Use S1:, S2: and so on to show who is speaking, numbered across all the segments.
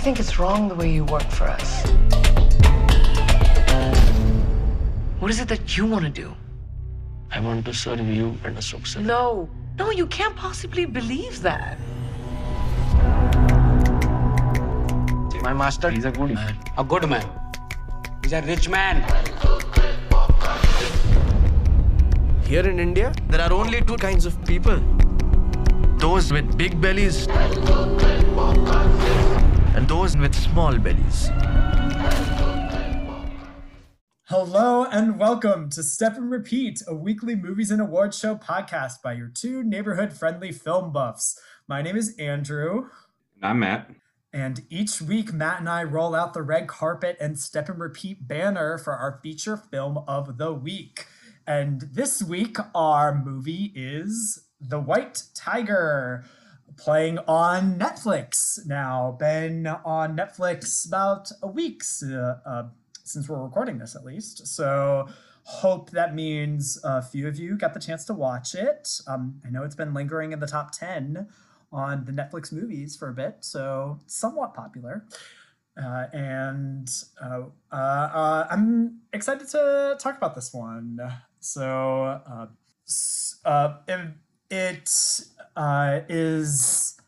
S1: think it's wrong the way you work for us. What is it that you want to do?
S2: I want to serve you and Ashok sir.
S1: No, no, you can't possibly believe that.
S2: My master, he's a good man. A good man. He's a rich man.
S3: Here in India, there are only two kinds of people those with big bellies and those with small bellies.
S4: Hello and welcome to Step and Repeat, a weekly movies and awards show podcast by your two neighborhood friendly film buffs. My name is Andrew, And
S5: I'm Matt.
S4: and each week Matt and I roll out the red carpet and Step and Repeat banner for our feature film of the week. And this week, our movie is The White Tiger, playing on Netflix now. Been on Netflix about a week uh, uh, since we're recording this, at least. So, hope that means a few of you got the chance to watch it. Um, I know it's been lingering in the top 10 on the Netflix movies for a bit, so somewhat popular. Uh, and uh, uh, uh, I'm excited to talk about this one. So, it, it uh, is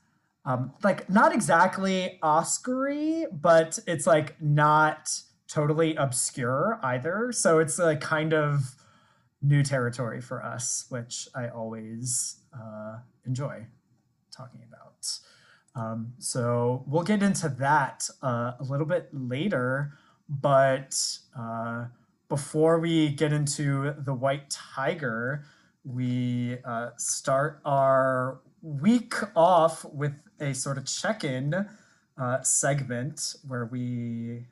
S4: um, like not exactly Oscary, but it's like not totally obscure either. So it's like kind of new territory for us, which I always uh, enjoy talking about. Um, so we'll get into that uh, a little bit later, but uh, before we get into the White Tiger, we uh, start our week off with a sort of check-in uh, segment where we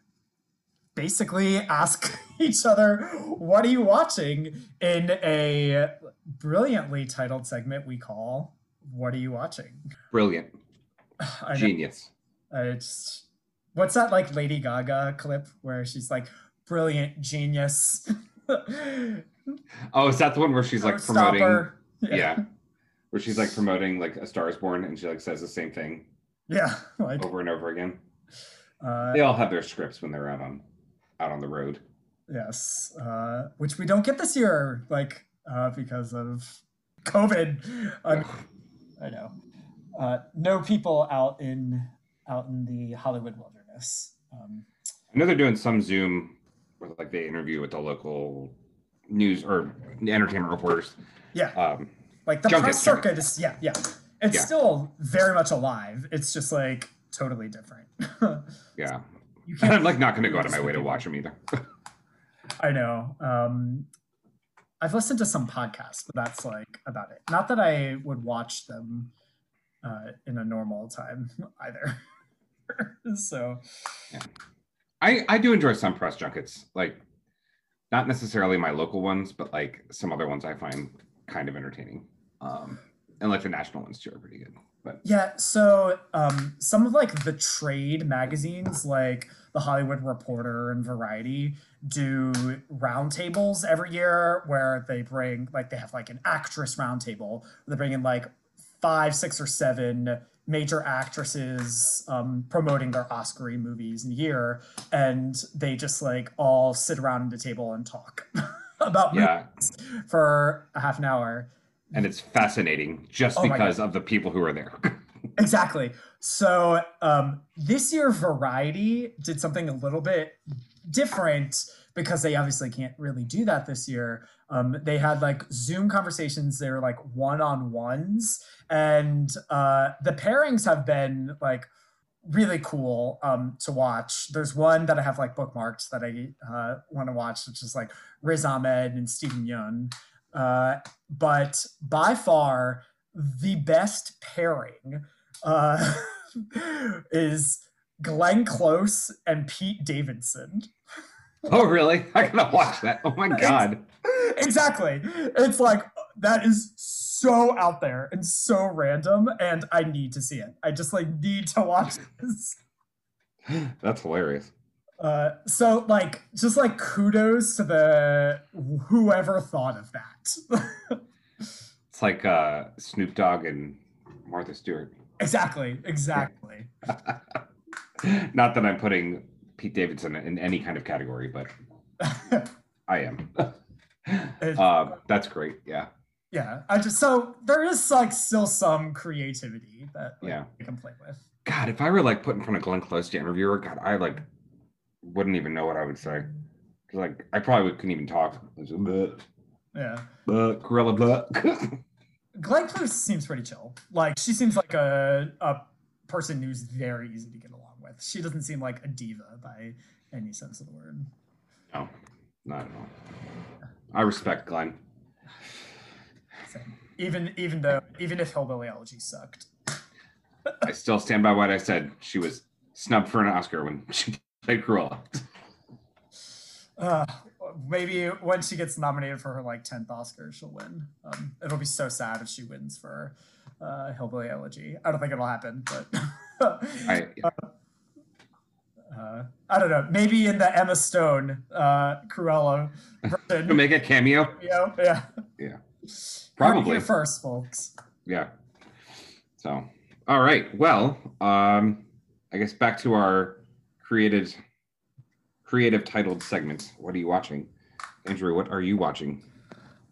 S4: basically ask each other, "What are you watching?" in a brilliantly titled segment we call "What are you watching?"
S5: Brilliant. Genius.
S4: I just what's that like Lady Gaga clip where she's like brilliant genius.
S5: Oh, is that the one where she's like promoting?
S4: Showstopper.
S5: Yeah. Where she's like promoting like A Star is Born and she like says the same thing
S4: Yeah. Like
S5: over and over again.
S4: uh
S5: They all have their scripts when they're out on out on the road.
S4: yes. Uh which we don't get this year, like uh because of COVID. Um, I know. Uh no people out in out in the Hollywood wilderness. Um
S5: I know they're doing some Zoom where like they interview with the local news or entertainment reporters.
S4: yeah.
S5: Um,
S4: like the
S5: Junket,
S4: press
S5: junket.
S4: circuit is yeah yeah it's
S5: Yeah.
S4: still very much alive it's just like totally different
S5: yeah.
S4: you
S5: And I'm like not gonna go out of my way to watch them either.
S4: i know um i've listened to some podcasts but that's like about it not that i would watch them uh in a normal time either so
S5: I I do enjoy some press junkets, like not necessarily my local ones, but like some other ones I find kind of entertaining. Um, and like the national ones too are pretty good. But
S4: Yeah, so um, some of like the trade magazines, like the Hollywood Reporter and Variety, do roundtables every year where they bring like they have like an actress roundtable. They bring in like five, six, or seven major actresses um, promoting their Oscar movies in a year, and they just like all sit around the table and talk about
S5: yeah,
S4: movies for a half an hour.
S5: and it's fascinating just
S4: Oh
S5: because of the people who are there.
S4: Exactly. So um, this year, Variety did something a little bit different because they obviously can't really do that this year. Um, they had like Zoom conversations. They were like one on ones, and uh, the pairings have been like really cool um, to watch. There's one that I have like bookmarked that I uh, want to watch, which is like Riz Ahmed and Steven Yeun. Uh, but by far, the best pairing uh, is Glenn Close and Pete Davidson.
S5: oh, really? I gotta watch that. Oh my god.
S4: exactly. It's like that is so out there and so random, and I need to see it. I just like need to watch this.
S5: That's hilarious.
S4: Uh, so like just like kudos to the whoever thought of that.
S5: It's like uh, Snoop Dogg and Martha Stewart.
S4: exactly, exactly.
S5: Not that I'm putting Pete Davidson in any kind of category, but I am. Uh, that's great. Yeah.
S4: yeah, I just so there is like still some creativity that like,
S5: Yeah.
S4: we can play with.
S5: God, if I were like put in front of Glenn Close to interview her, God, I like wouldn't even know what I would say. Like I probably couldn't even talk.
S4: Yeah.
S5: blah, gorilla blah.
S4: Glenn Close seems pretty chill. Like she seems like a a person who's very easy to get along with. She doesn't seem like a diva by any sense of the word.
S5: no, not at all. I respect Glenn.
S4: Same. Even even though even if Hillbilly Elegy sucked.
S5: I still stand by what I said. She was snubbed for an Oscar when she played Cruella.
S4: Uh, maybe when she gets nominated for her like tenth Oscar, she'll win. Um, it'll be so sad if she wins for uh, Hillbilly Elegy. I don't think it'll happen, but
S5: I,
S4: uh, I don't know. Maybe in the Emma Stone uh, Cruella
S5: to make a cameo.
S4: know, yeah.
S5: Yeah. Probably.
S4: here first, folks.
S5: Yeah. So, all right. Well, um, I guess back to our created, creative titled segment. What are you watching, Andrew? What are you watching?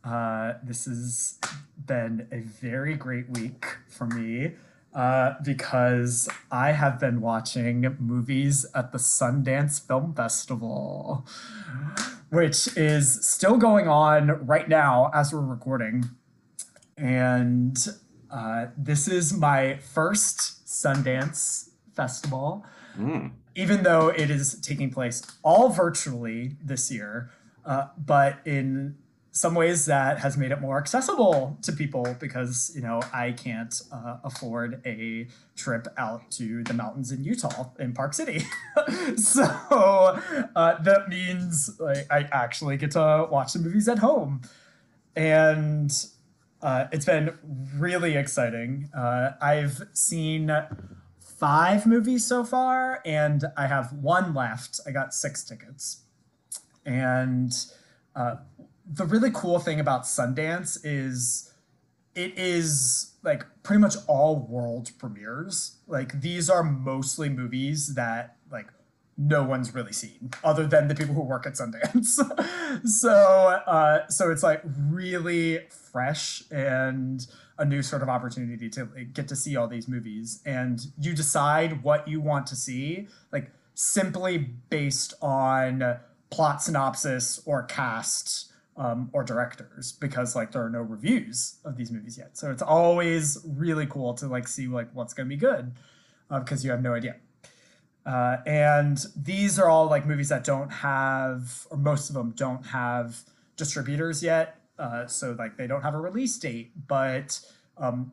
S4: Uh, this has been a very great week for me uh, because I have been watching movies at the Sundance Film Festival, which is still going on right now as we're recording. And uh, this is my first Sundance Festival
S5: Mm.
S4: even though it is taking place all virtually this year, uh, but in some ways that has made it more accessible to people because you know I can't uh, afford a trip out to the mountains in Utah in Park City, so uh, that means like, I actually get to watch the movies at home, and uh, it's been really exciting. Uh, I've seen five movies so far, and I have one left. I got six tickets. And uh, the really cool thing about Sundance is it is like pretty much all world premieres. Like these are mostly movies that like no one's really seen other than the people who work at Sundance. so uh, so it's like really fresh and a new sort of opportunity to get to see all these movies and you decide what you want to see like simply based on plot synopsis or cast um, or directors because like there are no reviews of these movies yet. So it's always really cool to like see like what's going to be good because you have no idea. Uh, and these are all like movies that don't have or most of them don't have distributors yet. Uh, so like they don't have a release date but um,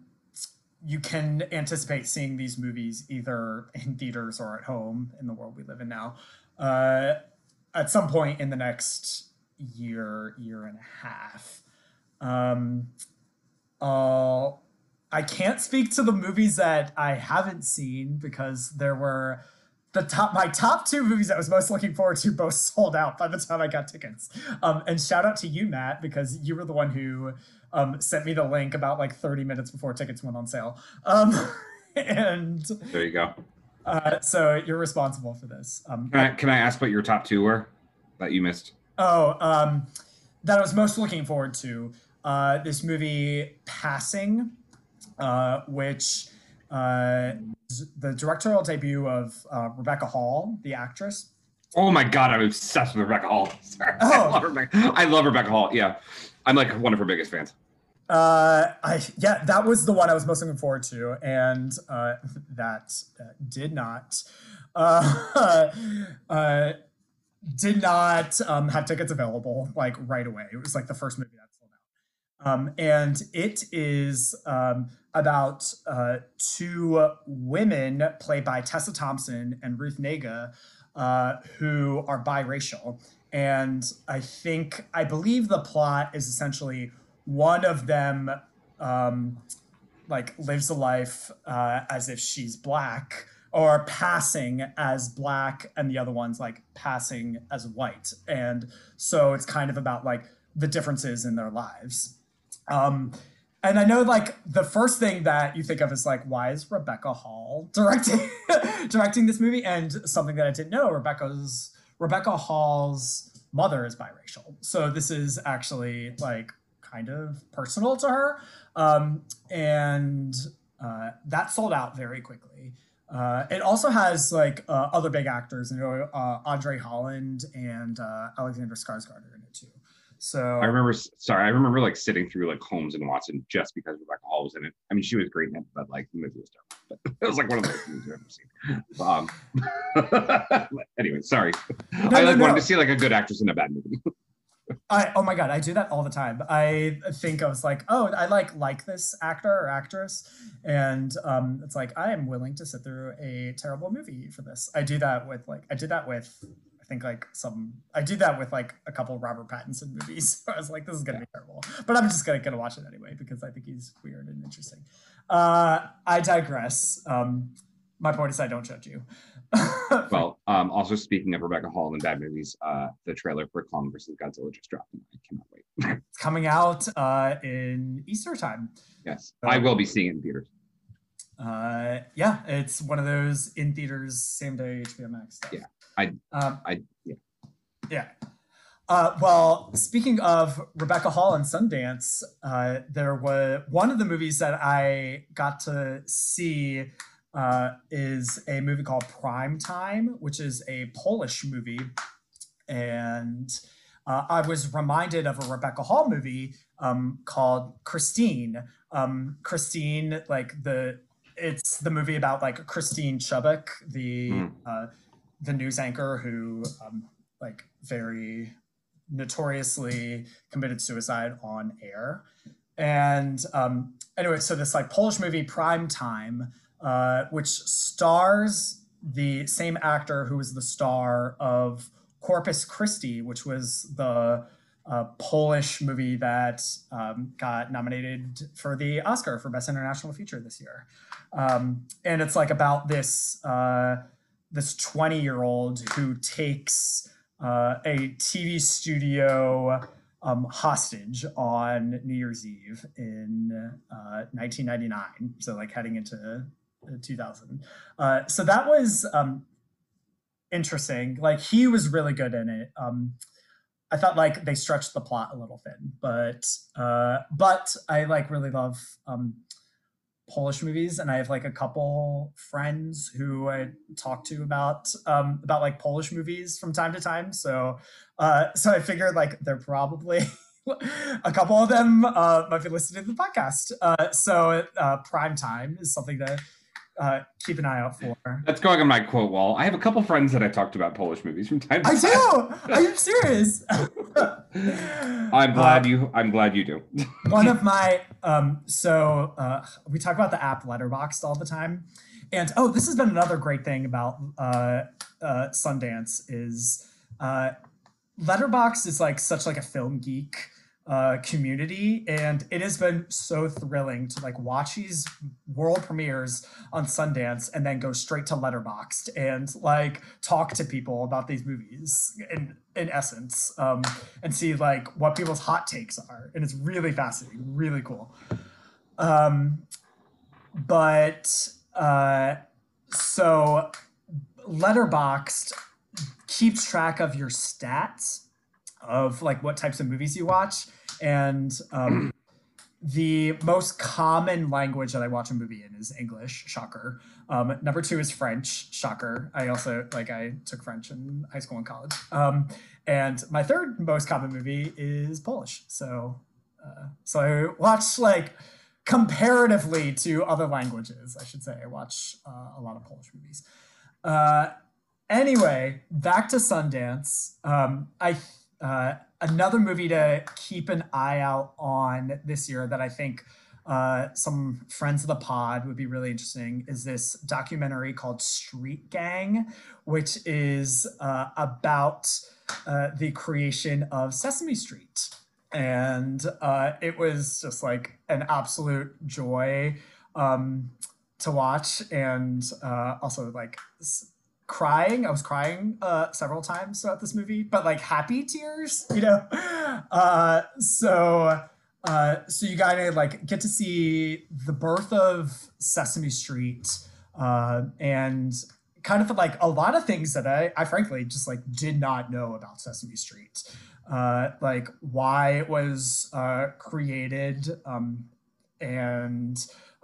S4: you can anticipate seeing these movies either in theaters or at home in the world we live in now. Uh, at some point in the next year year and a half um, uh, i can't speak to the movies that i haven't seen because there were the top my top two movies I was most looking forward to both sold out by the time I got tickets. Um, and shout out to you, Matt, because you were the one who um, sent me the link about like 30 minutes before tickets went on sale. Um, and
S5: There you go.
S4: uh, so you're responsible for this. Um,
S5: Can I, can I ask what your top two were that you missed?
S4: Oh, um, that I was most looking forward to uh, this movie, Passing, uh, which uh, is the directorial debut of uh, Rebecca Hall, the actress.
S5: Oh my god, I'm obsessed with Rebecca Hall. Sorry. I,
S4: Oh.
S5: love Rebecca. I love Rebecca Hall. Yeah, I'm like one of her biggest fans.
S4: Uh, I yeah, that was the one I was most looking forward to, and uh, that uh, did not. Uh, uh, did not um, have tickets available like right away. It was like the first movie that sold out. Um, and it is um, about uh, two women played by Tessa Thompson and Ruth Negga, uh, who are biracial. And I think, I believe the plot is essentially one of them um, like lives a life uh, as if she's black or passing as black and the other one's like passing as white and so it's kind of about like the differences in their lives um, and I know like the first thing that you think of is like, why is Rebecca Hall directing directing this movie? And something that I didn't know, Rebecca's Rebecca Hall's mother is biracial. So this is actually like kind of personal to her. Um, and uh, that sold out very quickly. Uh, it also has like uh, other big actors, you know, uh, Andre Holland and uh, Alexander Skarsgård are in it too. So
S5: I remember, sorry, I remember like sitting through like Holmes and Watson just because Rebecca Hall was in it. I mean, she was great in it, but like the movie was terrible. But it was like one of the movies I've ever seen. Um, anyway, sorry. I
S4: no,
S5: like
S4: no.
S5: wanted to see like a good actress in a bad movie.
S4: I oh my god, I do that all the time. I think I was like, oh, I like like this actor or actress, and um, it's like I am willing to sit through a terrible movie for this. I do that with like I did that with I think like some I did that with like a couple Robert Pattinson movies. I was like, this is gonna be terrible, but I'm just gonna gonna watch it anyway because I think he's weird and interesting. Uh, I digress. Um, my point is, I don't judge you.
S5: well, um, also speaking of Rebecca Hall and bad movies, uh, the trailer for Kong versus Godzilla just dropped, and I cannot wait.
S4: it's coming out uh, in Easter time.
S5: yes, I will be seeing it in theaters.
S4: Uh, yeah, it's one of those in theaters same day HBO Max stuff.
S5: Yeah, I-
S4: um,
S5: I yeah.
S4: yeah. Uh, well, speaking of Rebecca Hall and Sundance, uh, there was one of the movies that I got to see uh, is a movie called Prime Time, which is a Polish movie, and uh, I was reminded of a Rebecca Hall movie um, called Christine. Um, Christine, like the it's the movie about like Christine Chubbuck, the
S5: Mm.
S4: uh, the news anchor who um, like very notoriously committed suicide on air. And um, anyway, so this like Polish movie Prime Time, uh, which stars the same actor who was the star of Corpus Christi, which was the uh, Polish movie that um, got nominated for the Oscar for Best International Feature this year. Um, and it's like about this uh, this 20 year old who takes uh, a TV studio um, hostage on New Year's Eve in uh, 1999. So, like heading into uh, 2000. Uh, so, that was um, interesting. Like, he was really good in it. Um, I thought like they stretched the plot a little thin, but uh, but I like really love um, Polish movies, and I have like a couple friends who I talk to about um, about like Polish movies from time to time. So uh, so I figured like they're probably a couple of them uh, might be listening to the podcast. Uh, so uh, Prime Time is something to uh, keep an eye out for.
S5: That's going on my quote wall. I have a couple friends that I talked about Polish movies from time to
S4: I
S5: time.
S4: I do. Are you serious?
S5: I'm glad
S4: Uh,
S5: you. I'm glad you do.
S4: one of my um so uh we talk about the app letterboxd all the time and oh this has been another great thing about uh uh sundance is uh letterboxd is like such like a film geek uh community and it has been so thrilling to like watch these world premieres on sundance and then go straight to letterboxd and like talk to people about these movies in in essence um and see like what people's hot takes are and it's really fascinating really cool. Um but uh so letterboxd keeps track of your stats of like what types of movies you watch and um the most common language that I watch a movie in is English, shocker. Um, number two is French, shocker. I also like I took French in high school and college. Um, and my third most common movie is Polish. So, uh, so I watch like comparatively to other languages, I should say. I watch uh, a lot of Polish movies. Uh, anyway, back to Sundance. Um, I uh, another movie to keep an eye out on this year that I think uh, some friends of the pod would be really interesting is this documentary called Street Gang, which is uh, about uh, the creation of Sesame Street. And uh, it was just like an absolute joy um, to watch, and also like crying. I was crying uh, several times throughout this movie, but like happy tears, you know. Uh, so uh, so you gotta like get to see the birth of Sesame Street, uh, and kind of like a lot of things that I, I frankly just like did not know about Sesame Street, uh, like why it was uh, created, um, and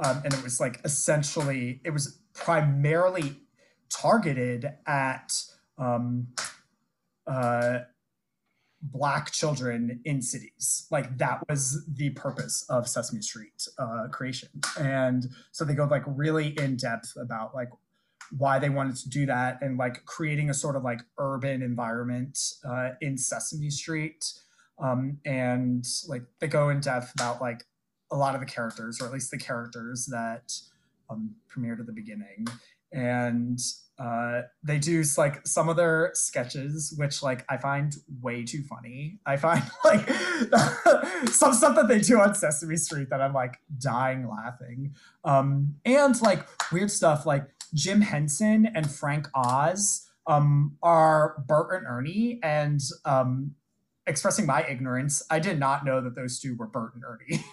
S4: um, and it was like essentially it was primarily targeted at um, uh, black children in cities. Like that was the purpose of Sesame Street uh, creation, and so they go like really in depth about like why they wanted to do that and like creating a sort of like urban environment uh, in Sesame Street. Um, and like they go in depth about like a lot of the characters, or at least the characters that um, premiered at the beginning. And uh, they do like some of their sketches, which like I find way too funny. I find like some stuff that they do on Sesame Street that I'm like dying laughing. Um, and like weird stuff like Jim Henson and Frank Oz um, are Bert and Ernie, and um, expressing my ignorance, I did not know that those two were Bert and Ernie.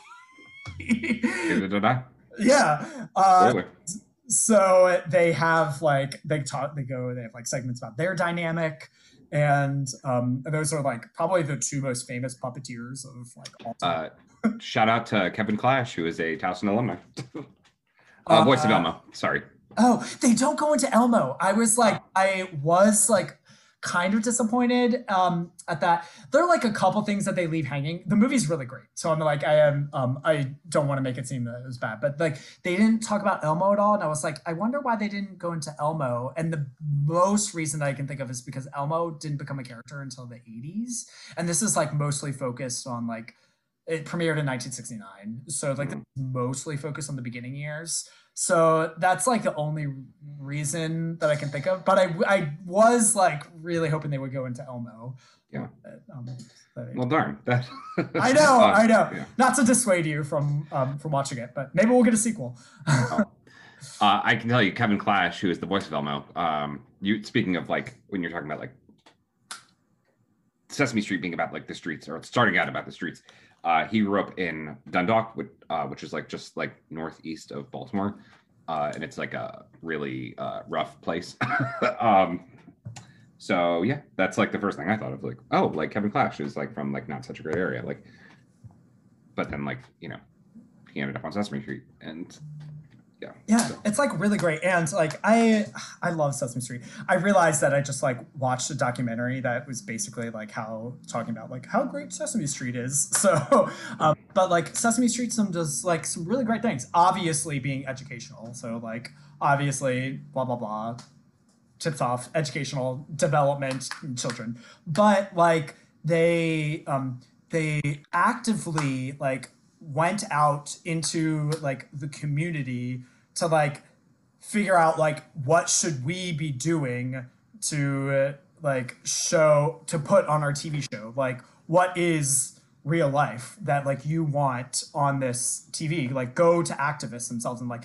S5: Da-da-da-da.
S4: yeah. Uh,
S5: Spoiler.
S4: So they have like they talk they go they have like segments about their dynamic and um those are like probably the two most famous puppeteers of like all time.
S5: Uh, shout out to Kevin Clash, who is a Towson alumni. uh, voice of
S4: Uh,
S5: Elmo. Sorry.
S4: oh they don't go into elmo i was like i was like kind of disappointed um at that. There are like a couple things that they leave hanging. The movie's really great so i'm like i am um i don't want to make it seem that it was bad but like they didn't talk about elmo at all and i was like i wonder why they didn't go into elmo and the most reason that i can think of is because elmo didn't become a character until the 80s and this is like mostly focused on like it premiered in 1969 so like
S5: Mhm.
S4: mostly focused on the beginning years so that's like the only reason that I can think of. But I, I was like really hoping they would go into Elmo.
S5: Yeah.
S4: Um,
S5: Well, darn. That,
S4: I know,
S5: Uh,
S4: I know.
S5: yeah.
S4: Not to dissuade you from um, from watching it, but maybe we'll get a sequel.
S5: Uh, I can tell you, Kevin Clash, who is the voice of Elmo. Um, you speaking of like when you're talking about like Sesame Street being about like the streets or starting out about the streets. Uh, he grew up in Dundalk, which, uh, which is like just like northeast of Baltimore, uh, and it's like a really uh, rough place. um, so yeah, that's like the first thing I thought of. Like, oh, like Kevin Clash is like from like not such a great area. Like, but then like you know, he ended up on Sesame Street, and yeah,
S4: Yeah,
S5: so-
S4: it's like really great, and like I, I love Sesame Street. I realized that I just like watched a documentary that was basically like how talking about like how great Sesame Street is. So, um, but like Sesame Street some does like some really great things. Obviously, being educational. So like obviously, blah blah blah, tips off educational development in children. But like they, um, they actively like went out into like the community to like figure out like what should we be doing to like show to put on our TV show? Like what is real life that like you want on this TV like go to activists themselves and like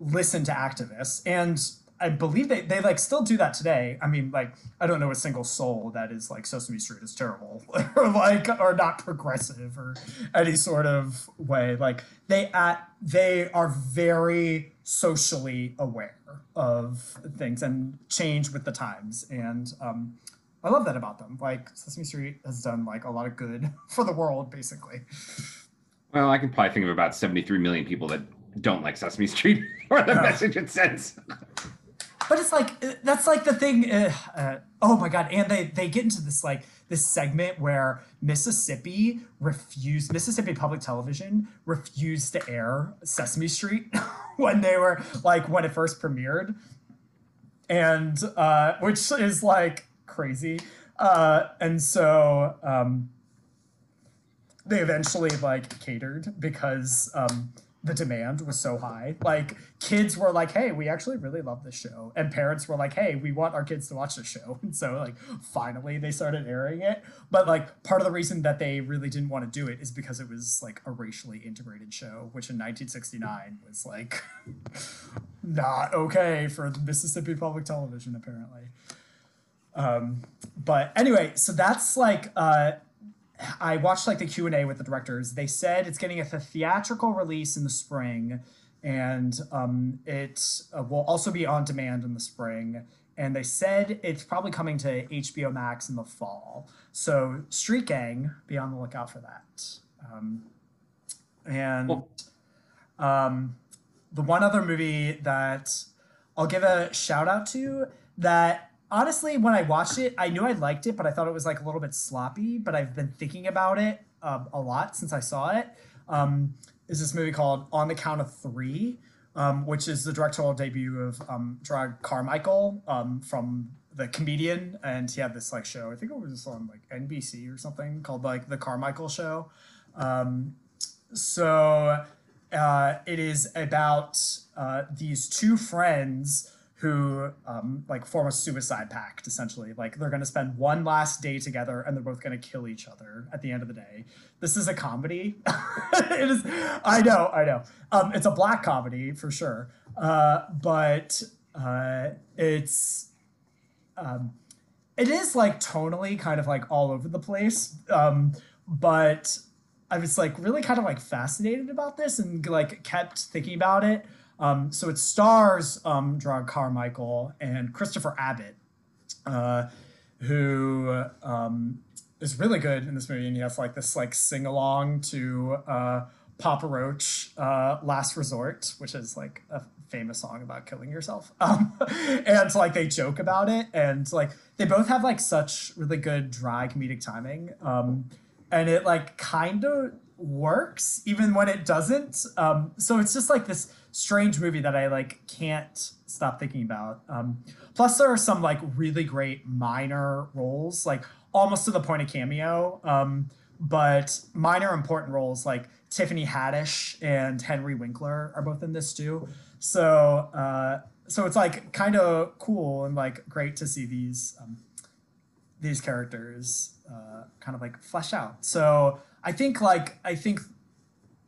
S4: listen to activists. And I believe they, they like still do that today. I mean, like I don't know a single soul that is like Sesame Street is terrible or like or not progressive or any sort of way. Like they at they are very socially aware of things and change with the times, and um, I love that about them. Like Sesame Street has done like a lot of good for the world, basically.
S5: Well, I can probably think of about 73 million people that don't like Sesame Street or the message it sends.
S4: But it's like uh, that's like the thing uh, uh, oh my god and they they get into this like this segment where mississippi refused mississippi public television refused to air sesame street when they were like when it first premiered. And uh which is like crazy. Uh and so um they eventually like catered because um the demand was so high. Like kids were like, "Hey, we actually really love this show," and parents were like, "Hey, we want our kids to watch the show." And so like finally they started airing it. But like part of the reason that they really didn't want to do it is because it was like a racially integrated show, which in 1969 was like not okay for Mississippi Public Television apparently. Um, but anyway, so that's like uh I watched like the Q and A with the directors. They said it's getting a theatrical release in the spring, and um, it uh, will also be on demand in the spring. And they said it's probably coming to HBO Max in the fall. So Street Gang, be on the lookout for that. Um, and
S5: Cool.
S4: um, the one other movie that I'll give a shout out to that honestly, when I watched it, I knew I liked it, but I thought it was like a little bit sloppy. But I've been thinking about it um, a lot since I saw it. Um, is this movie called On the Count of Three, um, which is the directorial debut of um, Carmichael um, from the comedian, and he had this like show. I think it was on like NBC or something called like the Carmichael Show. Um, so uh, it is about uh, these two friends who um, like form a suicide pact essentially. Like they're going to spend one last day together and they're both going to kill each other at the end of the day. This is a comedy. It is i know i know. Um, it's a black comedy for sure. Uh, but uh, it's um, it is like tonally kind of like all over the place. Um, but i was like really kind of like fascinated about this and like kept thinking about it um, so it stars um, Jerrod Carmichael and Christopher Abbott, uh, who um, is really good in this movie, and he has like this like sing along to uh, Papa Roach, uh, "Last Resort," which is like a famous song about killing yourself, um, and like they joke about it, and like they both have like such really good dry comedic timing, um, and it like kind of works even when it doesn't. Um, so it's just like this strange movie that I like can't stop thinking about. Um, plus, there are some like really great minor roles, like almost to the point of cameo, um, but minor important roles like Tiffany Haddish and Henry Winkler are both in this too. So, uh, so it's like kind of cool and like great to see these um, these characters uh, kind of like flesh out. So I think like I think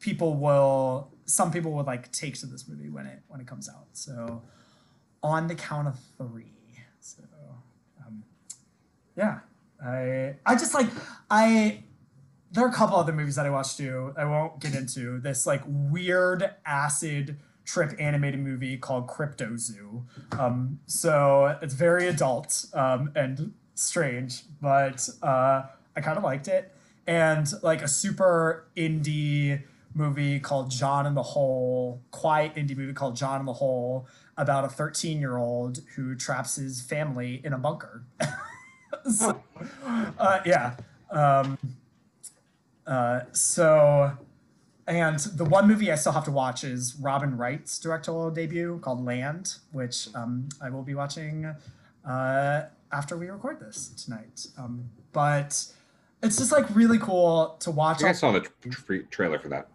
S4: people will some people would like take to this movie when it when it comes out. So on the count of three. So um, yeah, I I just like I there are a couple other movies that I watched too. I won't get into this like weird acid trip animated movie called Cryptozoo. Um, so it's very adult um, and strange, but uh, I kind of liked it. And like a super indie movie called John and the Hole, quiet indie movie called John and the Hole about a 13 year old who traps his family in a bunker. so, uh, yeah. Um, uh, so, and the one movie I still have to watch is Robin Wright's directorial debut called Land, which um, I will be watching uh, after we record this tonight. Um, but it's just like really cool to watch.
S5: I I saw the tra- trailer for that.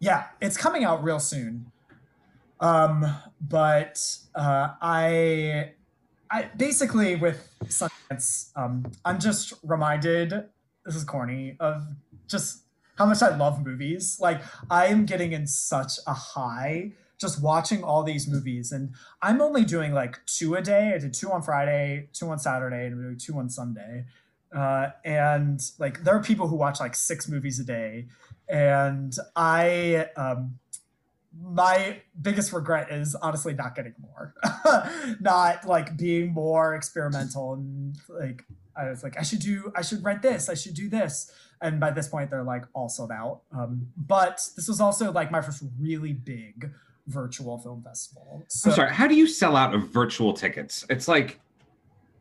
S4: Yeah, it's coming out real soon. Um, but uh, I, I basically with Sundance, um, I'm just reminded. This is corny of just how much I love movies. Like I am getting in such a high just watching all these movies, and I'm only doing like two a day. I did two on Friday, two on Saturday, and two on Sunday. Uh, and like there are people who watch like six movies a day and i um my biggest regret is honestly not getting more not like being more experimental and like i was like i should do i should rent this i should do this and by this point they're like all sold out um but this was also like my first really big virtual film festival so
S5: I'm sorry. How do you sell out of virtual tickets? It's like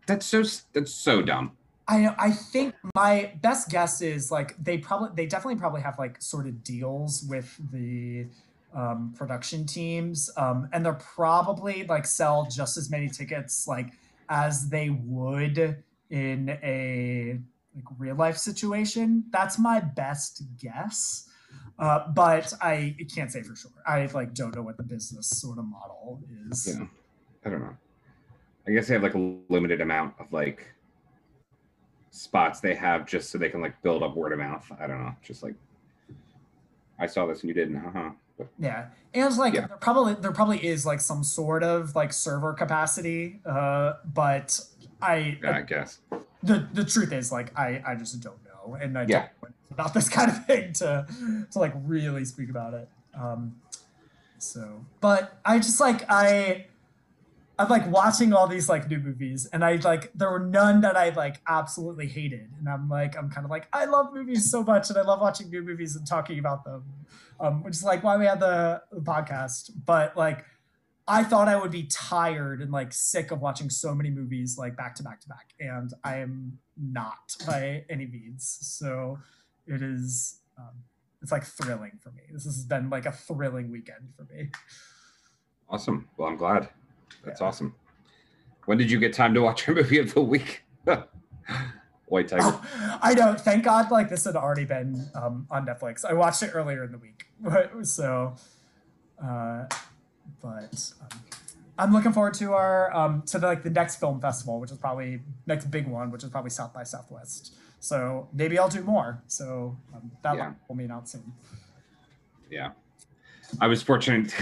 S5: that's so that's so dumb.
S4: I I think my best guess is like they probably they definitely probably have like sort of deals with the um, production teams, um, and they're probably like sell just as many tickets like as they would in a like real life situation. That's my best guess. Uh, but I can't say for sure. I like don't know what the business sort of model is.
S5: Yeah. I don't know. I guess they have like a limited amount of like spots they have just so they can like build up word of mouth. I don't know. Just like I saw this and you didn't. But
S4: Yeah, and like
S5: Yeah.
S4: there probably there probably is like some sort of like server capacity, uh, but I
S5: yeah, I guess.
S4: the the truth is like I I just don't know. know, and I
S5: Yeah.
S4: don't know about this kind of thing to to like really speak about it. Um, so, but I just like I. I'm like watching all these like new movies, and I like there were none that I like absolutely hated, and I'm like I'm kind of like I love movies so much, and I love watching new movies and talking about them, um, which is like why we had the, podcast. But like, I thought I would be tired and like sick of watching so many movies like back to back to back, and I am not by any means. So it is um, it's like thrilling for me. This has been like a thrilling weekend for me.
S5: Awesome. Well, I'm glad. That's
S4: Yeah.
S5: awesome. When did you get time to watch your movie of the week? White Tiger.
S4: Oh, I know. Thank God, like this had already been um, on Netflix. I watched it earlier in the week, so. Uh, but um, I'm looking forward to our um, to the, like the next film festival, which is probably next big one, which is probably South by Southwest. So maybe I'll do more. So um, that
S5: Yeah.
S4: will be out soon.
S5: Yeah. I was fortunate.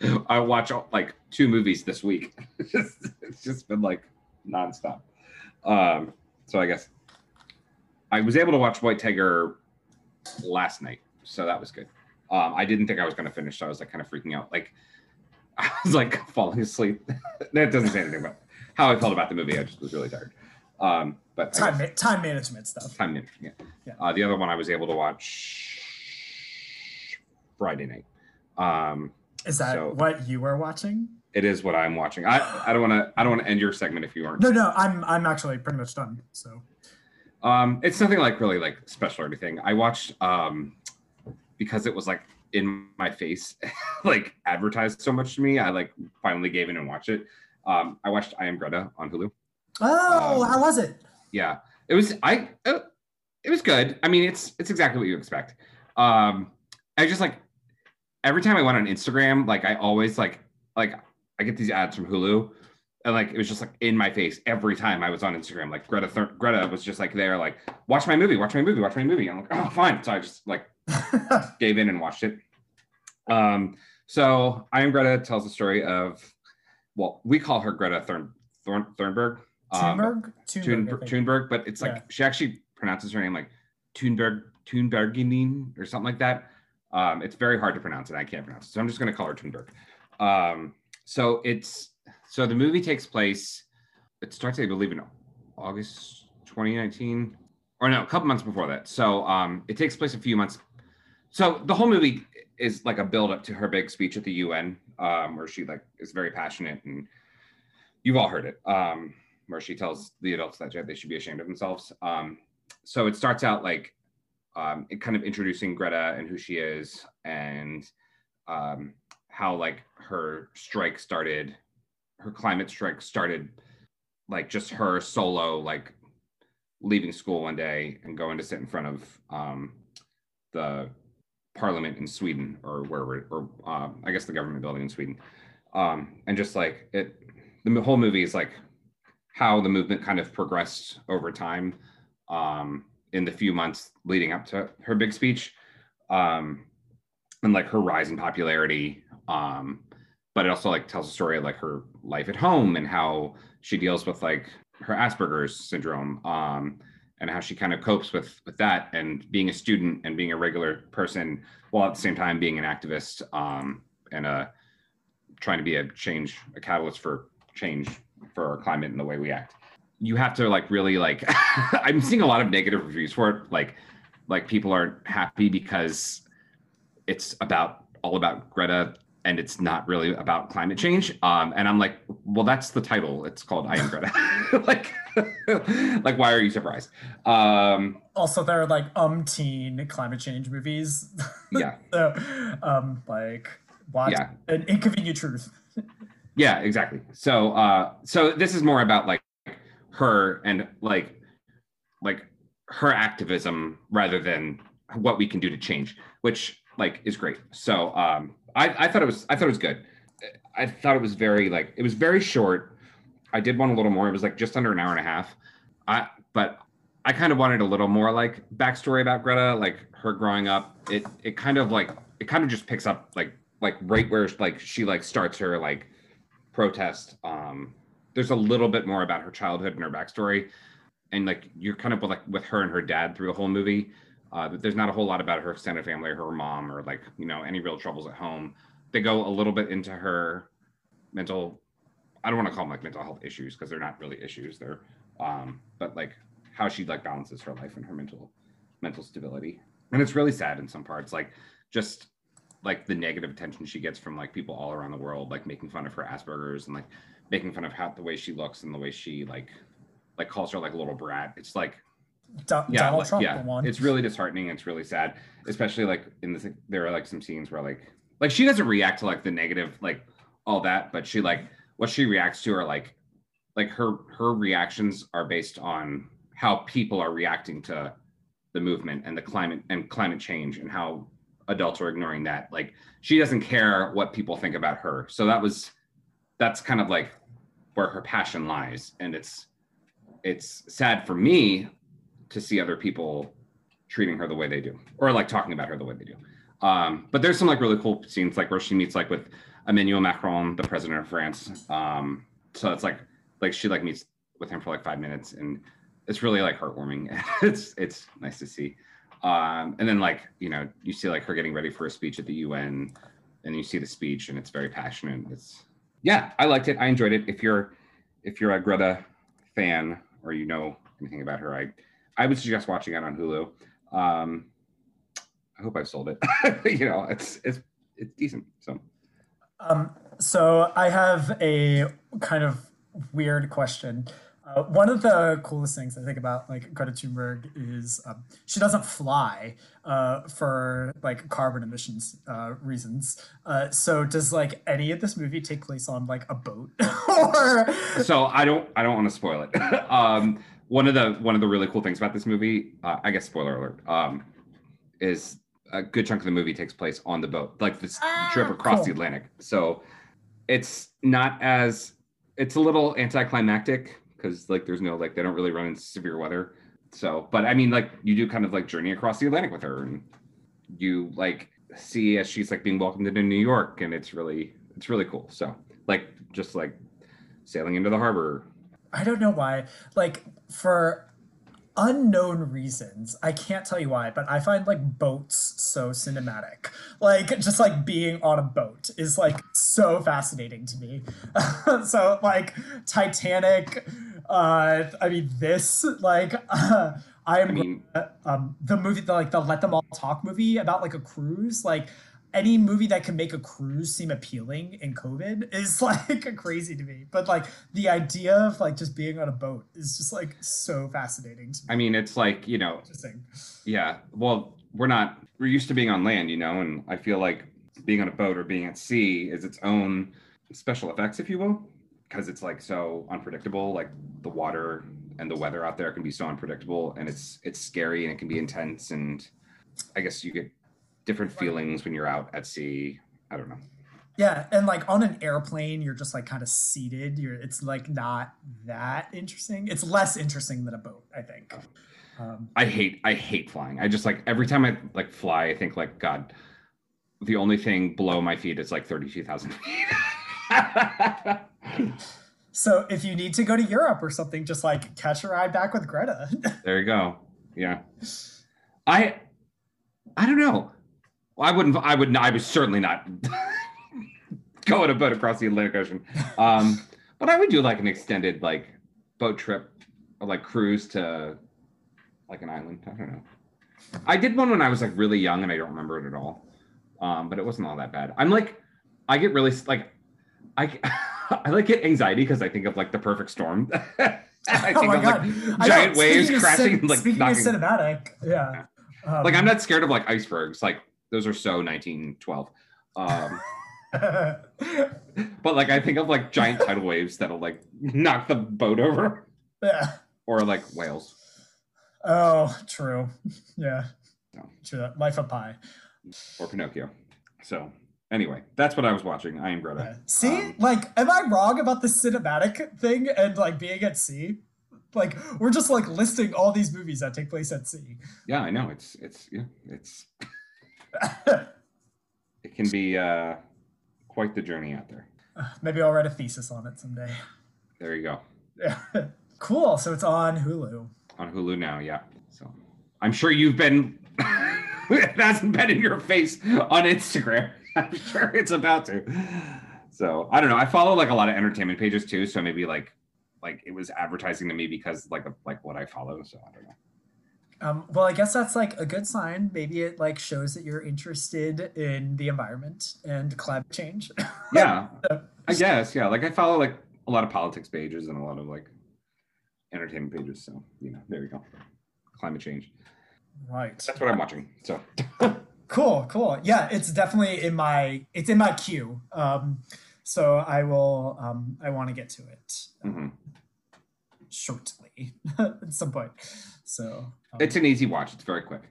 S5: I watch like two movies this week. it's, just, it's just been like nonstop. Um, so I guess I was able to watch White Tiger last night, so that was good. Um, I didn't think I was going to finish, so I was like kind of freaking out. Like I was like falling asleep. that doesn't say anything about how I felt about the movie. I just was really tired. Um, but
S4: Time
S5: guess-
S4: time management stuff.
S5: time management. Yeah.
S4: Yeah.
S5: Uh, the other one I was able to watch Friday night. Um,
S4: Is that
S5: So-
S4: what you were watching?
S5: it is what I'm watching. I, I don't want to I don't want to end your segment if you aren't.
S4: No, no. I'm I'm actually pretty much done. So
S5: Um, it's nothing like really like special or anything. I watched um because it was like in my face, like advertised so much to me. I like finally gave in and watched it. Um, I watched I Am Greta on Hulu.
S4: oh,
S5: Um,
S4: how was it?
S5: yeah it was i uh, it was good i mean it's it's exactly what you expect um i just like every time i went on instagram like i always like like i get these ads from hulu and like it was just like in my face every time i was on instagram like greta Thur- greta was just like there like watch my movie watch my movie watch my movie i'm like oh fine so i just like gave in and watched it. Um, so I am Greta tells the story of, well, we call her Greta Thurn, Thorn, Thunberg. Um,
S4: Thunberg? Thunberg,
S5: Thunberg. Thunberg, but it's like
S4: Yeah.
S5: she actually pronounces her name like Thunberg, Thunberginin or something like that. Um, it's very hard to pronounce it. I can't pronounce it, so I'm just going to call her Thunberg. Um, so it's so the movie takes place. It starts, I believe, in August 2019, or no, a couple months before that. So um, it takes place a few months. So the whole movie is like a build up to her big speech at the UN, um, where she like is very passionate, and you've all heard it, um, where she tells the adults that they should be ashamed of themselves. Um, so it starts out like um, it kind of introducing Greta and who she is, and um, how like her strike started, her climate strike started, like just her solo like leaving school one day and going to sit in front of um, the parliament in Sweden or wherever, or um, I guess the government building in Sweden, um, and just like it, the whole movie is like how the movement kind of progressed over time. Um, in the few months leading up to her big speech, um, and like her rise in popularity. Um, but it also like tells a story of like her life at home and how she deals with like her Asperger's syndrome um, and how she kind of copes with with that and being a student and being a regular person while at the same time being an activist um, and uh, trying to be a change a catalyst for change for our climate and the way we act you have to like really like i'm seeing a lot of negative reviews for it. Like like people aren't happy because it's about all about greta and it's not really about climate change. Um and i'm like well that's the title. It's called i am greta. Like like why are you surprised? Um
S4: Also, there are like umpteen climate change movies.
S5: yeah.
S4: So, um, like watch
S5: Yeah.
S4: an inconvenient truth.
S5: yeah exactly. So uh so this is more about like her and like like her activism rather than what we can do to change which like is great. So um i i thought it was i thought it was good. I thought it was very like it was very short. I did want a little more. It was like just under an hour and a half. I but i kind of wanted a little more like backstory about greta like her growing up. It it kind of like it kind of just picks up like like right where like she like starts her like protest um there's a little bit more about her childhood and her backstory and like you're kind of like with her and her dad through the whole movie. Uh, but there's not a whole lot about her extended family or her mom or like you know any real troubles at home. They go a little bit into her mental. I don't want to call them like mental health issues because they're not really issues. They're um, but like how she like balances her life and her mental mental stability. And it's really sad in some parts, like just like the negative attention she gets from like people all around the world, like making fun of her Asperger's and like making fun of how the way she looks and the way she like like calls her like a little brat. It's like
S4: Do-
S5: yeah,
S4: Donald
S5: like,
S4: Trump,
S5: yeah.
S4: one.
S5: It's really disheartening. It's really sad, especially like in this. There are like some scenes where like like she doesn't react to like the negative like all that, but she like what she reacts to are like like her her reactions are based on how people are reacting to the movement and the climate and climate change and how adults are ignoring that. Like she doesn't care what people think about her. So that was that's kind of like where her passion lies, and it's it's sad for me to see other people treating her the way they do or like talking about her the way they do. Um but there's some like really cool scenes like where she meets like with emmanuel macron the president of france. Um so it's like like she like meets with him for like five minutes and it's really like heartwarming. It's it's nice to see. Um and then like you know you see like her getting ready for a speech at the un and you see the speech and it's very passionate. It's yeah i liked it i enjoyed it if you're if you're a greta fan or you know anything about her i I would suggest watching it on Hulu. Um, I hope I've sold it. you know, it's it's it's decent. So
S4: Um, so I have a kind of weird question. Uh, one of the coolest things I think about like Greta Thunberg is um, she doesn't fly uh, for like carbon emissions uh, reasons. Uh, so does like any of this movie take place on like a boat or?
S5: so I don't I don't want to spoil it. um, one of the one of the really cool things about this movie, uh, I guess spoiler alert, um, is a good chunk of the movie takes place on the boat, like this
S4: Ah,
S5: trip across
S4: cool.
S5: the Atlantic. So it's not as it's a little anticlimactic because like there's no like they don't really run in severe weather. So, but I mean, like you do kind of like journey across the Atlantic with her, and you like see as she's like being welcomed into New York, and it's really it's really cool. So, like just like sailing into the harbor.
S4: I don't know why. Like for unknown reasons, I can't tell you why, but I find like boats so cinematic. Like just like being on a boat is like so fascinating to me. so like Titanic, uh I mean this like uh, I am
S5: I mean,
S4: um the movie the like the Let Them All Talk movie about like a cruise like any movie that can make a cruise seem appealing in COVID is like crazy to me. But like the idea of like just being on a boat is just like so fascinating to me.
S5: I mean, it's like you know, yeah. Well, we're not we're used to being on land, you know, and I feel like being on a boat or being at sea is its own special effects, if you will, because it's like so unpredictable. Like the water and the weather out there can be so unpredictable, and it's it's scary and it can be intense, and I guess you get different feelings when you're out at sea. I don't know.
S4: Yeah, and like on an airplane, you're just like kind of seated. You're it's like not that interesting. It's less interesting than a boat, I think. Um,
S5: I hate I hate flying. I just like every time I like fly, I think like God, the only thing below my feet is like thirty two thousand feet.
S4: so if you need to go to Europe or something, just like catch a ride back with Greta.
S5: there you go. Yeah, I I don't know. Well, I wouldn't. I would. not- I was certainly not go on a boat across the Atlantic Ocean. Um, but I would do like an extended like boat trip or like cruise to like an island. I don't know. I did one when I was like really young and I don't remember it at all. Um, but it wasn't all that bad. I'm like, I get really like, I I like get anxiety because I think of like the perfect storm. I
S4: oh my
S5: of
S4: god!
S5: like
S4: I know,
S5: giant waves
S4: of
S5: crashing, like
S4: speaking
S5: knocking.
S4: of cinematic, yeah. Um,
S5: like I'm not scared of like icebergs. Like those are so 1912. Um, but like I think of like giant tidal waves that'll like knock the boat over,
S4: yeah.
S5: or like whales.
S4: Oh, true. Yeah.
S5: No.
S4: True. Life of Pi.
S5: or Pinocchio. So anyway, that's what I was watching. I am Greta.
S4: Yeah. See,
S5: Um,
S4: like, am I wrong about the cinematic thing and like being at sea? Like, we're just like listing all these movies that take place at sea.
S5: yeah, I know. It's it's yeah, it's it can be uh quite the journey out there.
S4: Maybe I'll write a thesis on it someday.
S5: There you go.
S4: Yeah. Cool. So it's on Hulu.
S5: on Hulu now. Yeah. So I'm sure you've been. it hasn't been in your face on Instagram. I'm sure it's about to. So I don't know. I follow like a lot of entertainment pages too. So maybe like like it was advertising to me because like like what I follow. So I don't know.
S4: Um, well, I guess that's like a good sign. Maybe it like shows that you're interested in the environment and climate change.
S5: Yeah, I guess. Yeah, like I follow like a lot of politics pages and a lot of like entertainment pages. So you know, there we go. Climate change.
S4: right.
S5: That's what I'm watching. So
S4: Cool, cool. Yeah, it's definitely in my it's in my queue. Um, so I will um, I want to get to it
S5: mhm.
S4: shortly at some point. So
S5: it's an easy watch. It's very quick.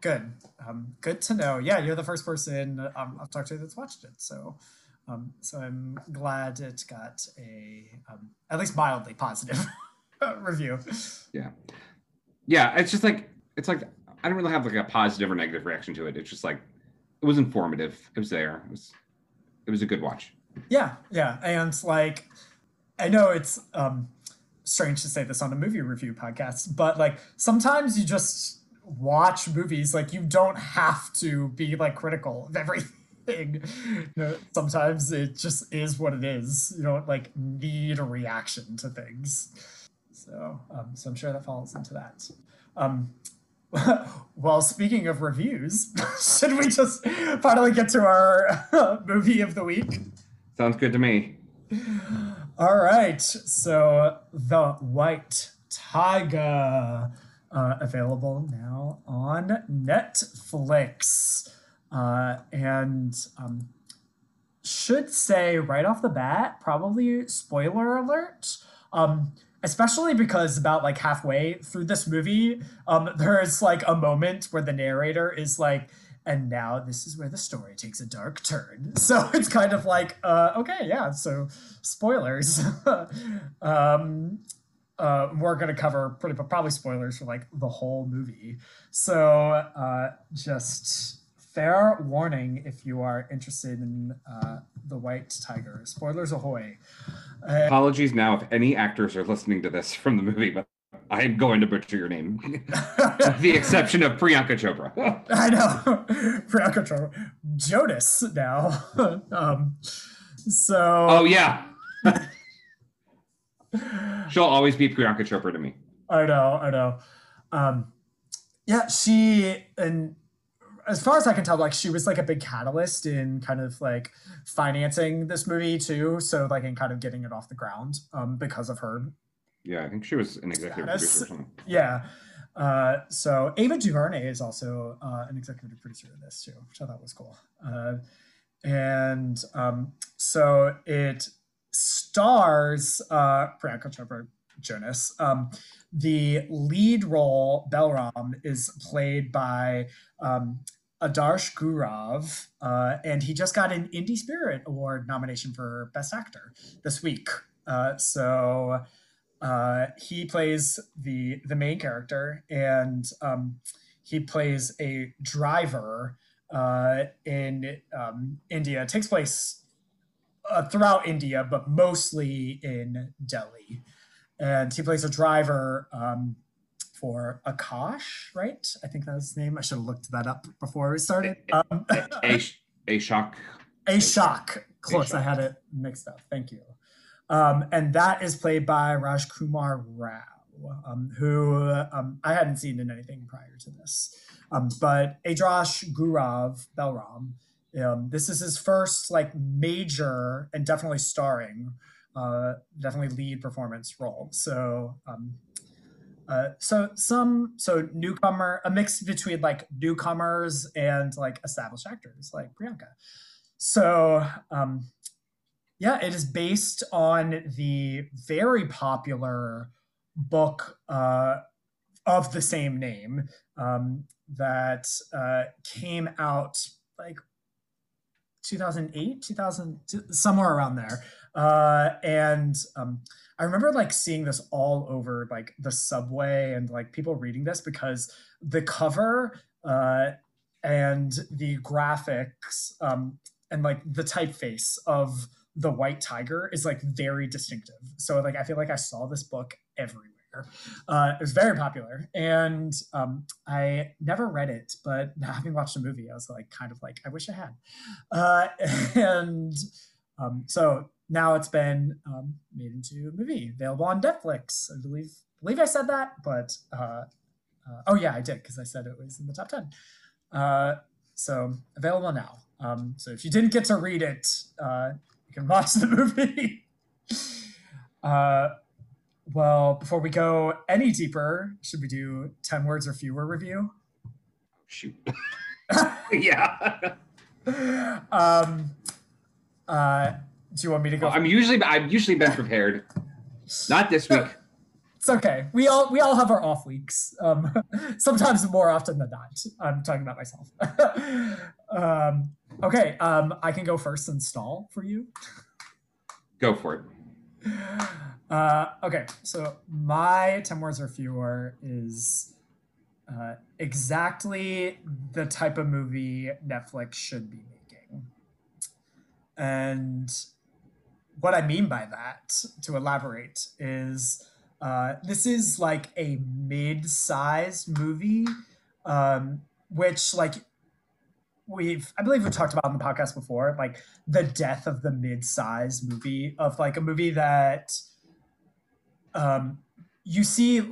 S4: good. Um, good to know. Yeah, you're the first person um, I've talked to that's watched it. So um, so I'm glad it got a um, at least mildly positive review.
S5: Yeah. Yeah. It's just like, it's like, I don't really have like a positive or negative reaction to it. It's just like, it was informative. It was there. It was, it was a good watch.
S4: Yeah, yeah, and like I know it's um strange to say this on a movie review podcast, but like sometimes you just watch movies like you don't have to be like critical of everything. You know, sometimes it just is what it is. You don't like need a reaction to things. So, um, so I'm sure that falls into that. Um, well, speaking of reviews, should we just finally get to our movie of the week?
S5: Sounds good to me.
S4: All right. So, The White Tiger, uh, available now on Netflix. Uh, and um, should say right off the bat, probably spoiler alert. Um, especially because about like halfway through this movie, um, there's like a moment where the narrator is like, and now this is where the story takes a dark turn. So it's kind of like, uh, okay, yeah, so spoilers. um, uh, we're going to cover pretty probably spoilers for like the whole movie. So uh, just fair warning if you are interested in uh, the White Tiger. Spoilers ahoy! Uh,
S5: Apologies now if any actors are listening to this from the movie, but I am going to butcher your name. The exception of Priyanka Chopra.
S4: I know Priyanka Chopra, Jonas now. um, so
S5: oh, yeah. She'll always be Priyanka Chopra to me.
S4: I know, I know. Um, yeah, she and as far as I can tell, like she was like a big catalyst in kind of like financing this movie too. So like in kind of getting it off the ground um, because of her.
S5: Yeah, I think she was an executive
S4: Status.
S5: producer or something.
S4: Yeah. Uh, so Ava DuVernay is also uh, an executive producer of this too, which I thought was cool. Uh, and um, so it stars uh, Priyanka Chopra Jonas. Um, the lead role, Balram, is played by um, Adarsh Gourav, uh, and he just got an Indie Spirit Award nomination for Best Actor this week. Uh, so uh, he plays the the main character, and um, he plays a driver uh, in um, India. It takes place uh, throughout India, but mostly in Delhi. And he plays a driver um, for Akash, right? I think that was his name. I should have looked that up before we started. Um,
S5: A,
S4: Ashok. Ashok. Close. I had it mixed up. Thank you. Um, and that is played by Rajkummar Rao, um, who um, I hadn't seen in anything prior to this. Um, but Adarsh Gourav Balram, um, this is his first like major and definitely starring, uh, definitely lead performance role. So, um, uh, so some so newcomer, a mix between like newcomers and like established actors like Priyanka. So, um, yeah, it is based on the very popular book uh, of the same name um, that uh, came out like 2008, 2000, somewhere around there. Uh, and um, I remember like seeing this all over like the subway and like people reading this because the cover uh, and the graphics um, and like the typeface of the White Tiger is like very distinctive. So like I feel like I saw this book everywhere. Uh, it was very popular, and um, I never read it, but having watched the movie, I was like kind of like I wish I had. Uh, and um, so now it's been um, made into a movie, available on Netflix. I believe believe I said that, but uh, uh, oh yeah, I did because I said it was in the top ten. Uh, so available now. Um, so if you didn't get to read it, uh, you can watch the movie. uh, well, before we go any deeper, should we do 10 words or fewer review?
S5: Shoot. yeah.
S4: um, uh, do you want me to go?
S5: Well, I'm usually I've usually been prepared. Not this week.
S4: It's okay. We all we all have our off weeks. Um, sometimes more often than not. I'm talking about myself. um, okay. Um, I can go first and stall for you.
S5: Go for it.
S4: Uh, okay, so my 10 words or fewer is uh, exactly the type of movie Netflix should be making. And what I mean by that, to elaborate, is uh, this is like a mid sized movie, um, which, like, we've i believe we talked about on the podcast before like the death of the mid-size movie of like a movie that um you see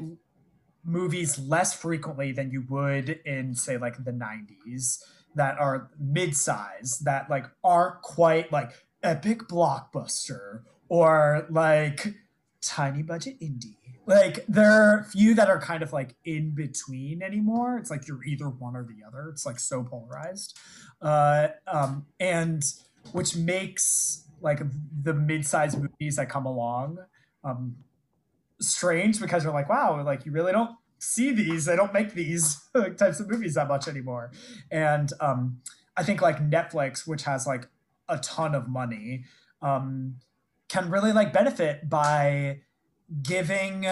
S4: movies less frequently than you would in say like the 90s that are mid-size that like aren't quite like epic blockbuster or like tiny budget indie like there are few that are kind of like in between anymore. It's like you're either one or the other. It's like so polarized. Uh um and which makes like the mid-sized movies that come along um strange because you're like wow like you really don't see these. They don't make these types of movies that much anymore. And um i think like netflix which has like a ton of money um can really like benefit by giving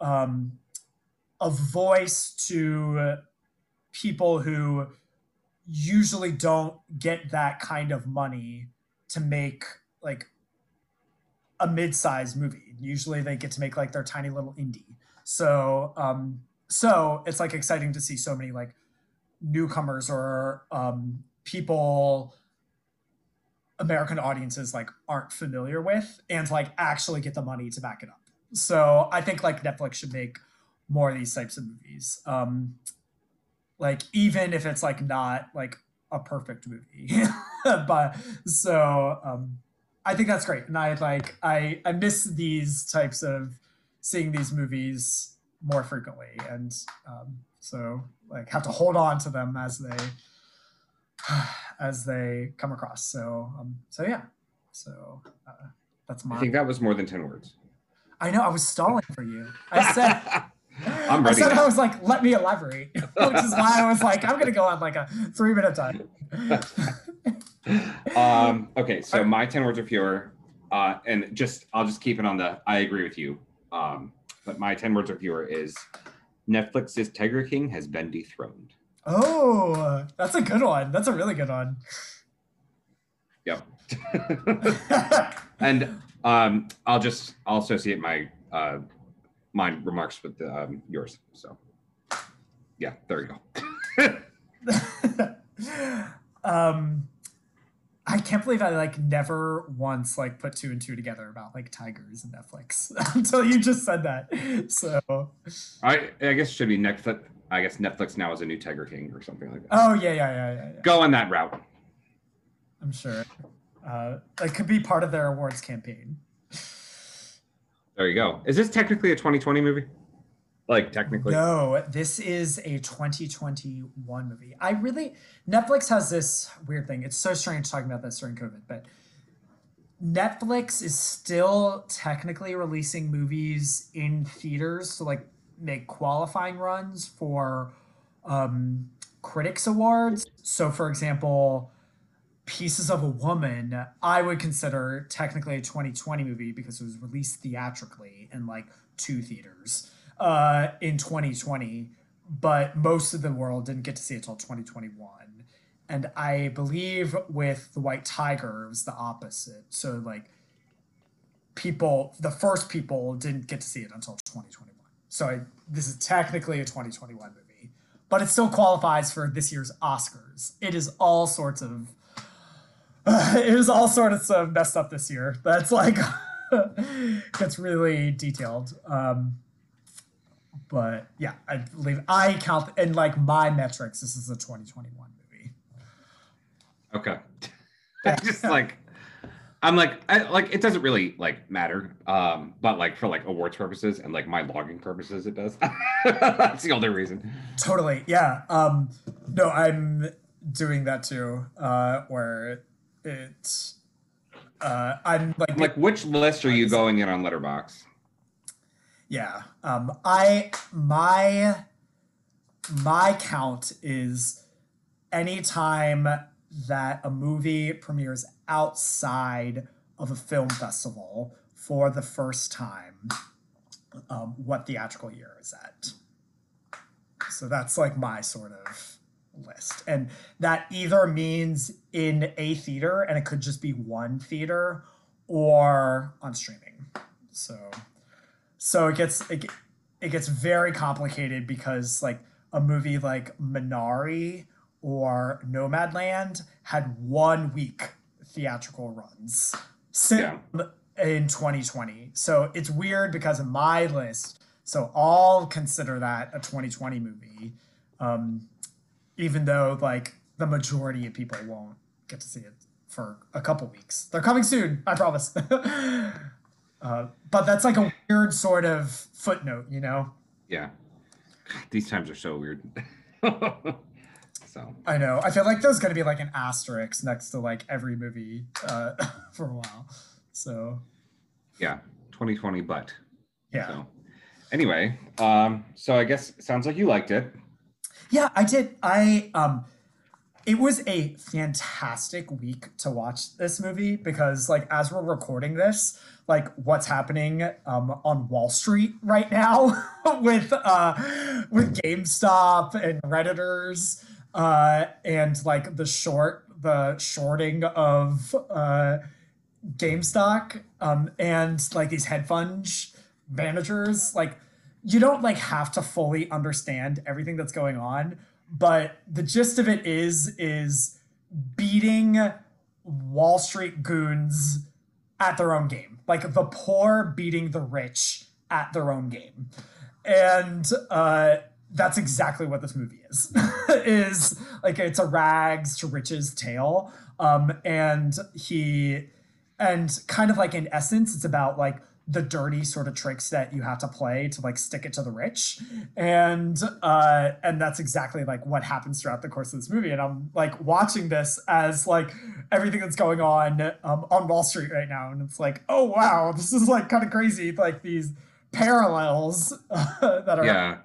S4: um, a voice to people who usually don't get that kind of money to make like a mid-sized movie. Usually they get to make like their tiny little indie. So um so it's like exciting to see so many like newcomers or um people American audiences like aren't familiar with and like actually get the money to back it up. So I think like Netflix should make more of these types of movies. Um like even if it's like not like a perfect movie. but so um I think that's great. And I like I I miss these types of seeing these movies more frequently and um so like have to hold on to them as they as they come across. So um, so yeah. So uh, that's my.
S5: I think that was more than ten words.
S4: I know. I was stalling for you. I said.
S5: I'm
S4: I
S5: ready.
S4: said I was like, let me elaborate, which is why I was like, I'm gonna go on like a three minute time.
S5: um, okay, so my 10 words are fewer, uh, and just I'll just keep it on the I agree with you. Um, but my 10 words or fewer is Netflix's Tiger King has been dethroned.
S4: Oh, that's a good one. That's a really good one.
S5: Yep. and um, I'll just I'll associate my uh, my remarks with um, yours. So yeah, there you go.
S4: um I can't believe I like never once like put two and two together about like tigers and Netflix until you just said that. So
S5: I I guess it should be Netflix. I guess Netflix now is a new Tiger King or something like that.
S4: oh yeah yeah yeah yeah, yeah.
S5: Go on that route.
S4: I'm sure. Uh it could be part of their awards campaign.
S5: There you go. Is this technically a 2020 movie? Like technically?
S4: No, this is a 2021 movie. I really Netflix has this weird thing. It's so strange talking about this during COVID, but Netflix is still technically releasing movies in theaters to like make qualifying runs for um critics awards. So for example, Pieces of a Woman, I would consider technically a 2020 movie because it was released theatrically in like two theaters uh, in 2020, but most of the world didn't get to see it till 2021. and I believe with the White Tiger it was the opposite. So like people, the first people didn't get to see it until 2021. So I, this is technically a 2021 movie, but it still qualifies for this year's Oscars. It is all sorts of, it is all sorts of messed up this year. That's like, gets really detailed. Um, but yeah, I believe I count in like my metrics. This is a 2021 movie.
S5: Okay. just like I'm like I like it doesn't really like matter. Um, but like for like awards purposes and like my logging purposes, it does. That's the only reason.
S4: Totally. Yeah. Um, no, I'm doing that too. Uh, where it's uh, I'm like
S5: Like which list are you going in on Letterboxd?
S4: Yeah. Um, I my my count is anytime that a movie premieres outside of a film festival for the first time, um, what theatrical year is at. So that's like my sort of list. And that either means in a theater, and it could just be one theater, or on streaming. So so it gets it, it gets very complicated because like a movie like Minari or Nomadland had one week theatrical runs
S5: Yeah.
S4: in 2020. So it's weird because of my list. So I'll consider that a 2020 movie, um, even though like the majority of people won't get to see it for a couple weeks. They're coming soon, I promise. uh, but that's like a weird sort of footnote, you know.
S5: Yeah. God, these times are so weird. so
S4: I know. I feel like there's gonna be like an asterisk next to like every movie uh, for a while. So
S5: yeah, 2020, but
S4: yeah,
S5: so anyway, um, so I guess sounds like you liked it.
S4: yeah, I did. I um, it was a fantastic week to watch this movie because like as we're recording this, like what's happening um on Wall Street right now with uh with GameStop and Redditors uh and like the short the shorting of uh GameStop um, and like these hedge fund managers, like you don't like have to fully understand everything that's going on, but the gist of it is is beating Wall Street goons at their own game, like the poor beating the rich at their own game, and uh, that's exactly what this movie is. is like it's a rags to riches tale, um, and he and kind of like in essence it's about like the dirty sort of tricks that you have to play to like stick it to the rich. And uh and that's exactly like what happens throughout the course of this movie. And i'm like watching this as like everything that's going on um, on wall street right now. And it's like oh wow this is like kind of crazy. Like these parallels that are
S5: Yeah.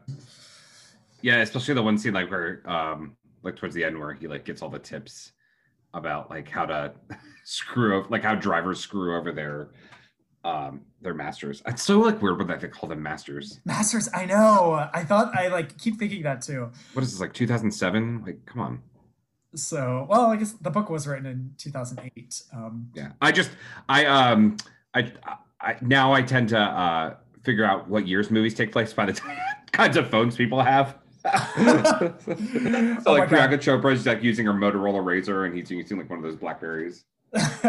S5: Yeah, especially the one scene like where um like towards the end where he like gets all the tips about like how to screw up like how drivers screw over their um their masters. It's so like weird when they call them masters.
S4: masters i know i thought i like keep thinking that too
S5: What is this like 2007? Like come on.
S4: so well i guess the book was written in 2008 um
S5: Yeah. I just I um I I now I tend to uh figure out what years movies take place by the kinds of phones people have. so
S4: Oh
S5: like. Priyanka Chopra is like using her Motorola Razr and he's using like one of those Blackberries.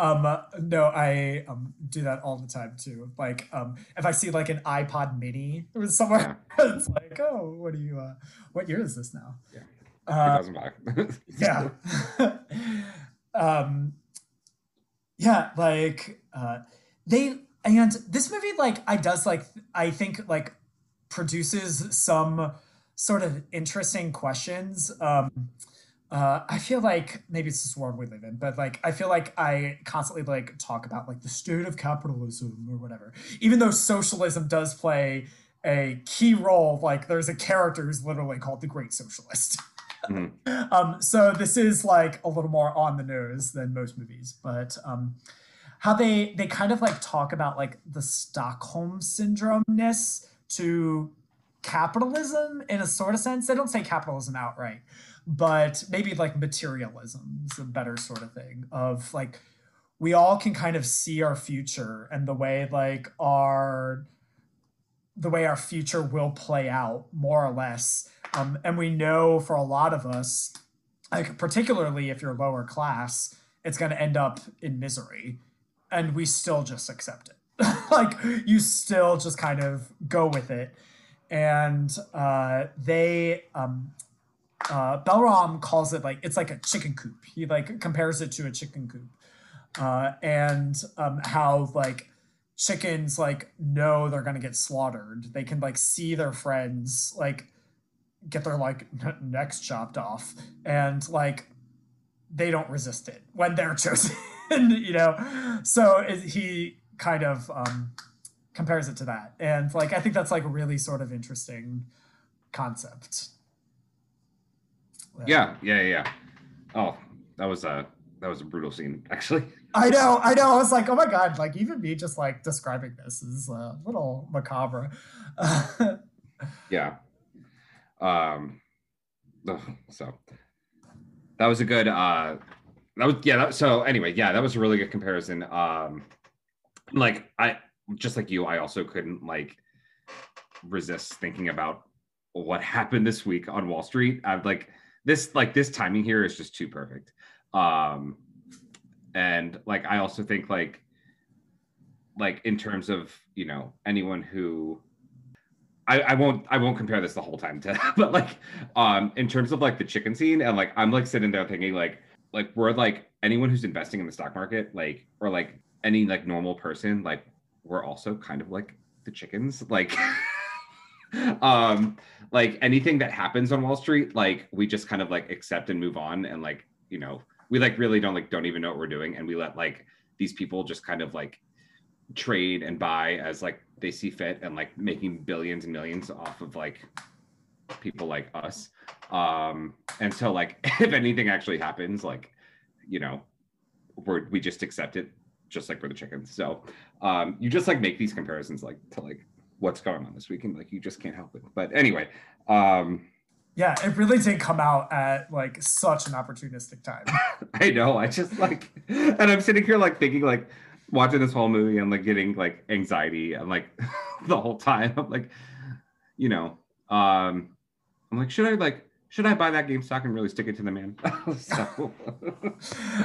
S4: um uh, no i um do that all the time too like um if i see like an ipod mini somewhere it's like oh what do you uh what year is this now
S5: Yeah.
S4: uh
S5: 2005.
S4: yeah um yeah like uh they and this movie like i does like i think like produces some sort of interesting questions um uh, I feel like maybe it's this world we live in, but like I feel like I constantly like talk about like the state of capitalism or whatever. Even though socialism does play a key role, like there's a character who's literally called the Great Socialist.
S5: Mhm.
S4: um, so this is like a little more on the nose than most movies, but um, how they they kind of like talk about like the Stockholm syndrome ness to capitalism in a sort of sense. They don't say capitalism outright, but maybe like materialism is a better sort of thing of like we all can kind of see our future and the way like our the way our future will play out more or less. Um, and we know for a lot of us like particularly if you're lower class it's going to end up in misery and we still just accept it. Like you still just kind of go with it and uh, they um, uh, Balram calls it like it's like a chicken coop. He like compares it to a chicken coop, uh, and um, how like chickens like know they're gonna get slaughtered. They can like see their friends like get their like necks chopped off, and like they don't resist it when they're chosen. you know, so it, he kind of um, compares it to that, and like I think that's like a really sort of interesting concept.
S5: Yeah, yeah, yeah. Oh, that was a that was a brutal scene, actually.
S4: I know, I know. I was like, oh my god, like even me just like describing this is a little macabre.
S5: yeah. Um. So that was a good. uh That was yeah. That, so anyway, yeah, that was a really good comparison. Um, like I just like you, I also couldn't like resist thinking about what happened this week on Wall Street. I've like this like this timing here is just too perfect. Um and like I also think like like in terms of, you know, anyone who I, I won't I won't compare this the whole time to but like um in terms of like the chicken scene and like I'm like sitting there thinking like like we're like anyone who's investing in the stock market like or like any like normal person like we're also kind of like the chickens like um like anything that happens on wall street like we just kind of like accept and move on and like you know we like really don't like don't even know what we're doing and we let like these people just kind of like trade and buy as like they see fit and like making billions and millions off of like people like us. Um and so like if anything actually happens like you know we're we just accept it just like we're the chickens so um you just like make these comparisons like to like what's going on this weekend like you just can't help it but anyway um
S4: yeah, it really did come out at like such an opportunistic time.
S5: i know i just like and i'm sitting here like thinking like watching this whole movie and like getting like anxiety and like the whole time i'm like you know um i'm like should i like should i buy that game stock and really stick it to the man so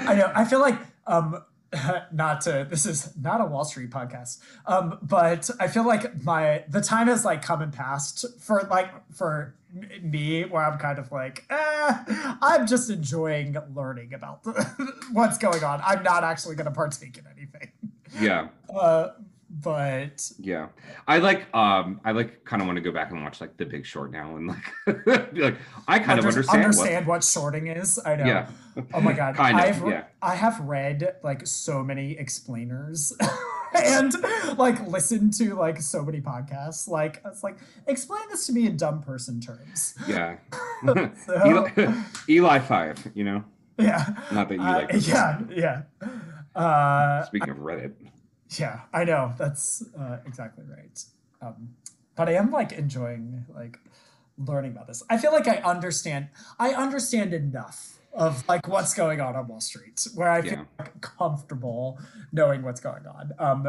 S4: I know. I feel like um not to this is not a Wall Street podcast. Um, but I feel like my the time has like come and passed for like for me where I'm kind of like, eh, I'm just enjoying learning about the, what's going on. I'm not actually gonna partake in anything.
S5: yeah
S4: Uh but
S5: Yeah. I like um I like kind of want to go back and watch like The Big Short now and like be like I kind of understand,
S4: understand what shorting is. I
S5: what
S4: know.
S5: Yeah.
S4: Oh my god.
S5: kind of,
S4: I've
S5: yeah.
S4: I have read like so many explainers and like listened to like so many podcasts. Like it's like explain this to me in dumb person terms.
S5: Yeah.
S4: So-
S5: Eli, ELI5, you know.
S4: Yeah.
S5: Not that you
S4: Uh,
S5: like
S4: yeah, yeah. Uh
S5: Speaking of Reddit.
S4: Yeah, I know. That's uh, exactly right. Um but I am like enjoying like learning about this. I feel like I understand I understand enough of like what's going on on Wall Street where I feel
S5: Yeah.
S4: like, comfortable knowing what's going on. Um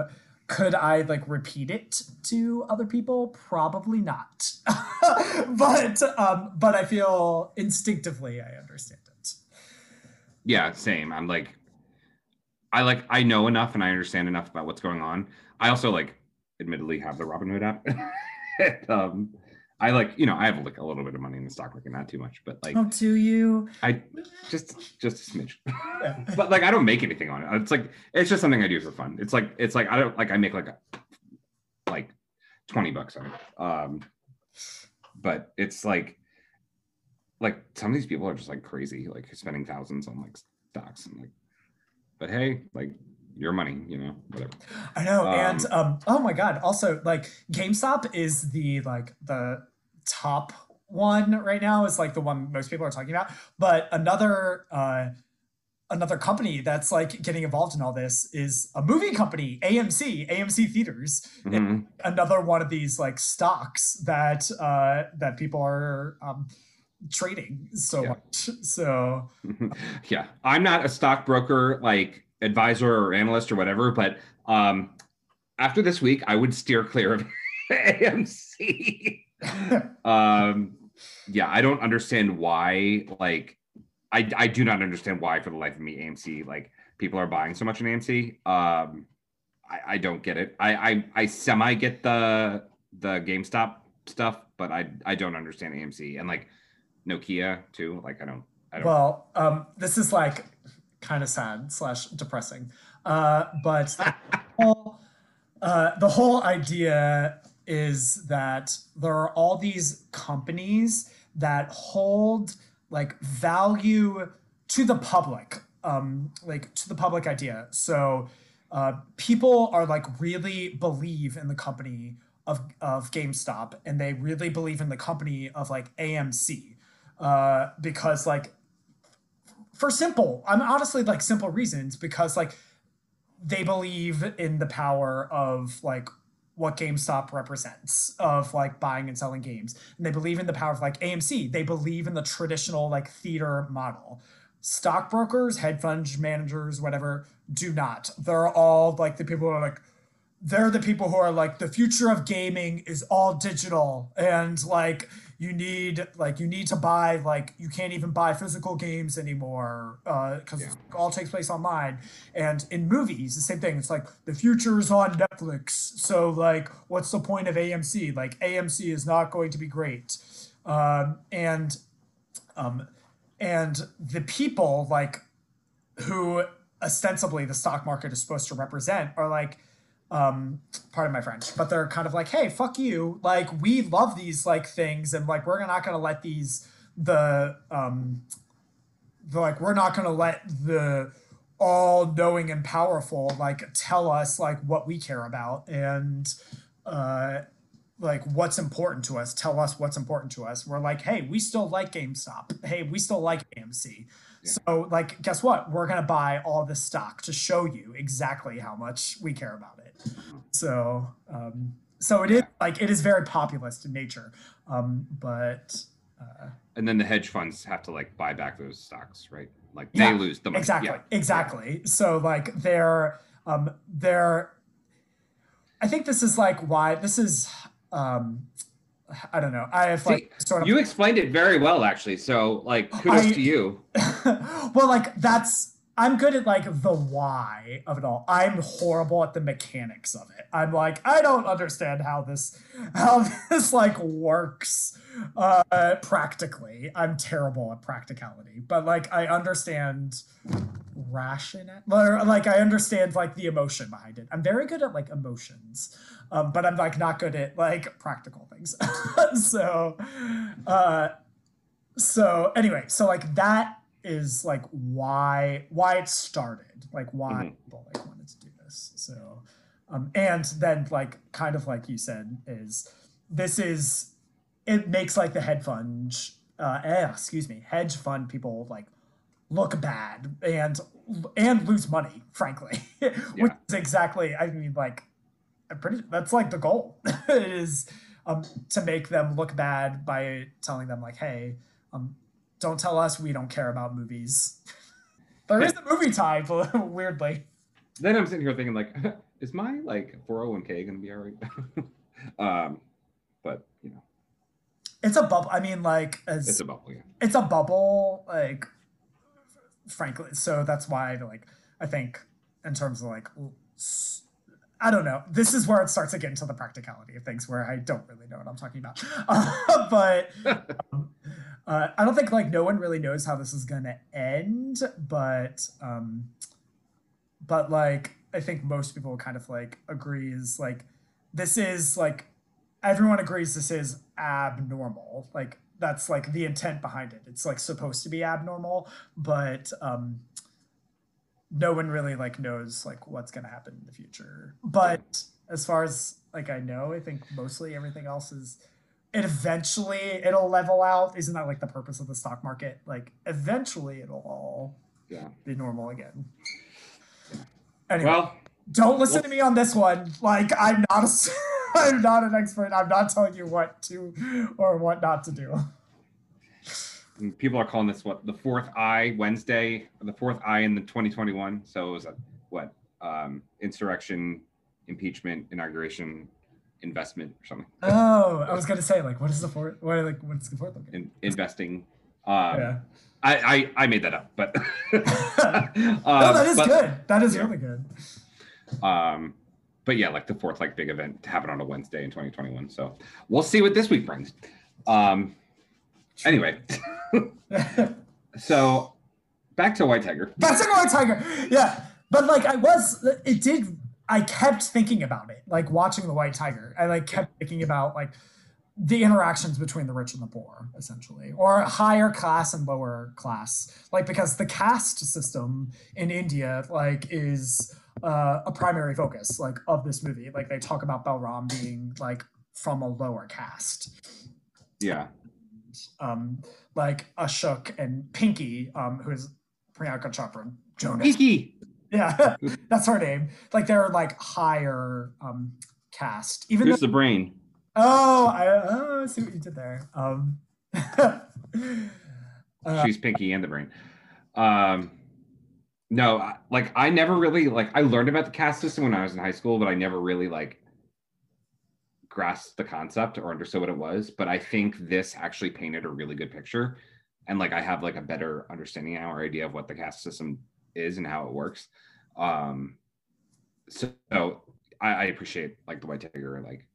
S4: could I like repeat it to other people? Probably not. but um but I feel instinctively I understand it.
S5: Yeah, same. I'm like I like I know enough and I understand enough about what's going on. I also like admittedly have the Robinhood app. And, um I like, you know, I have like a little bit of money in the stock market, not too much, but like
S4: Oh, do you?
S5: I just just a smidge. But like I don't make anything on it. It's like it's just something I do for fun. It's like it's like I don't like I make like a, like 20 bucks on it. Um but it's like like some of these people are just like crazy, like spending thousands on like stocks and like but hey, like your money, you know, whatever.
S4: I know, and
S5: Um,
S4: um, oh my god! Also, like GameStop is the like the top one right now. Is like the one most people are talking about. But another uh, another company that's like getting involved in all this is a movie company, AMC, AMC Theaters.
S5: Mhm.
S4: Another one of these like stocks that uh that people are um trading so
S5: Yeah.
S4: much. So
S5: yeah, I'm not a stockbroker like advisor or analyst or whatever, but um, after this week, I would steer clear of AMC. um, yeah, I don't understand why. Like, I I do not understand why for the life of me AMC like people are buying so much in AMC. Um, I I don't get it. I I I semi get the the GameStop stuff, but I I don't understand AMC and like Nokia too. Like I don't I don't.
S4: well, um this is like kind of sad slash depressing. Uh but the whole, uh, the whole idea is that there are all these companies that hold like value to the public um like to the public idea so uh people are like really believe in the company of of GameStop and they really believe in the company of like AMC uh because like for simple i'm honestly like simple reasons because like they believe in the power of like what GameStop represents of like buying and selling games. And they believe in the power of like AMC. They believe in the traditional like theater model. Stockbrokers, hedge fund managers, whatever, do not. They're all like the people who are like, they're the people who are like, the future of gaming is all digital. And like, you need like you need to buy like you can't even buy physical games anymore because
S5: Yeah.
S4: it all takes place online. And in movies the same thing it's like the future is on netflix. So like what's the point of amc like amc is not going to be great. Um, and um, and the people like who ostensibly the stock market is supposed to represent are like um pardon my french but they're kind of like hey fuck you. Like we love these like things and like we're not gonna let these the um the, like we're not gonna let the all knowing and powerful like tell us like what we care about and uh like what's important to us tell us what's important to us. We're like hey we still like gamestop. Hey we still like amc so like guess what we're gonna buy all this stock to show you exactly how much we care about it so um so it is like it is very populist in nature um but Uh,
S5: and then the hedge funds have to like buy back those stocks, right? Like
S4: Yeah,
S5: they lose the money.
S4: exactly
S5: Yeah.
S4: exactly so like they're um they're i think this is like why this is um i don't know. I have like sort of
S5: you explained it very well, actually. So, like, kudos
S4: I-
S5: to you.
S4: well like that's i'm good at like the why of it all. I'm horrible at the mechanics of it. I'm like i don't understand how this how this like works uh practically. I'm terrible at practicality but like i understand rationale like i understand like the emotion behind it. I'm very good at like emotions um but i'm like not good at like practical things so uh so anyway so like that is like why why it started like why
S5: Mhm.
S4: people like wanted to do this so um and then like kind of like you said is this is it makes like the hedge fund uh eh, excuse me hedge fund people like look bad and and lose money frankly which
S5: Yeah.
S4: is exactly i mean like pretty that's like the goal is um to make them look bad by telling them like hey um don't tell us we don't care about movies there is a movie type weirdly
S5: Then I'm sitting here thinking, like, is my like 401k going to be all right? um, but you know,
S4: it's a bubble i mean like as
S5: it's a bubble. Yeah.
S4: it's a bubble like frankly so that's why like i think in terms of like s- i don't know. This is where it starts to get into the practicality of things where i don't really know what i'm talking about. Uh, but um, uh, i don't think like no one really knows how this is gonna end but um but like i think most people kind of like agrees like this is like everyone agrees this is abnormal. Like that's like the intent behind it. It's like supposed to be abnormal but um no one really like knows like what's going to happen in the future but as far as like i know i think mostly everything else is it eventually it'll level out isn't that like the purpose of the stock market like eventually it'll all
S5: Yeah.
S4: be normal again. Anyway,
S5: Well,
S4: don't listen
S5: well-
S4: to me on this one. Like I'm not a, s- I'm not an expert. I'm not telling you what to or what not to do.
S5: And people are calling this what the fourth I Wednesday, the fourth I in the 2021. So it was a what um, insurrection, impeachment, inauguration, investment, or something.
S4: Oh, I was gonna say like, what is the fourth? What like what's the fourth?
S5: In, investing. Um,
S4: Yeah.
S5: I, I I made that up, but
S4: no, that is
S5: but-
S4: good. That is
S5: yeah.
S4: really good.
S5: Um, but yeah, like the fourth like big event to happen on a Wednesday in 2021. So we'll see what this week brings. Um, anyway, so back to White Tiger.
S4: That's a White Tiger. Yeah, but like I was, it did. I kept thinking about it, like watching the White Tiger. I like kept thinking about like the interactions between the rich and the poor, essentially, or higher class and lower class. Like because the caste system in India, like, is uh, a primary focus, like, of this movie. Like they talk about Balram being like from a lower caste
S5: Yeah,
S4: um, like Ashok and Pinky, um, who is Priyanka Chopra Jonas.
S5: Kiki.
S4: Yeah, that's her name. Like they're like higher um, caste. Even
S5: Here's
S4: though,
S5: the brain.
S4: oh, I, oh, I see what you did there. Um, uh,
S5: She's Pinky and the brain. Um, no, like I never really like I learned about the caste system when I was in high school, but I never really like grasped the concept or understood what it was. But I think this actually painted a really good picture, and like I have like a better understanding now or idea of what the caste system is and how it works. Um, so, I, I appreciate like the White Tiger like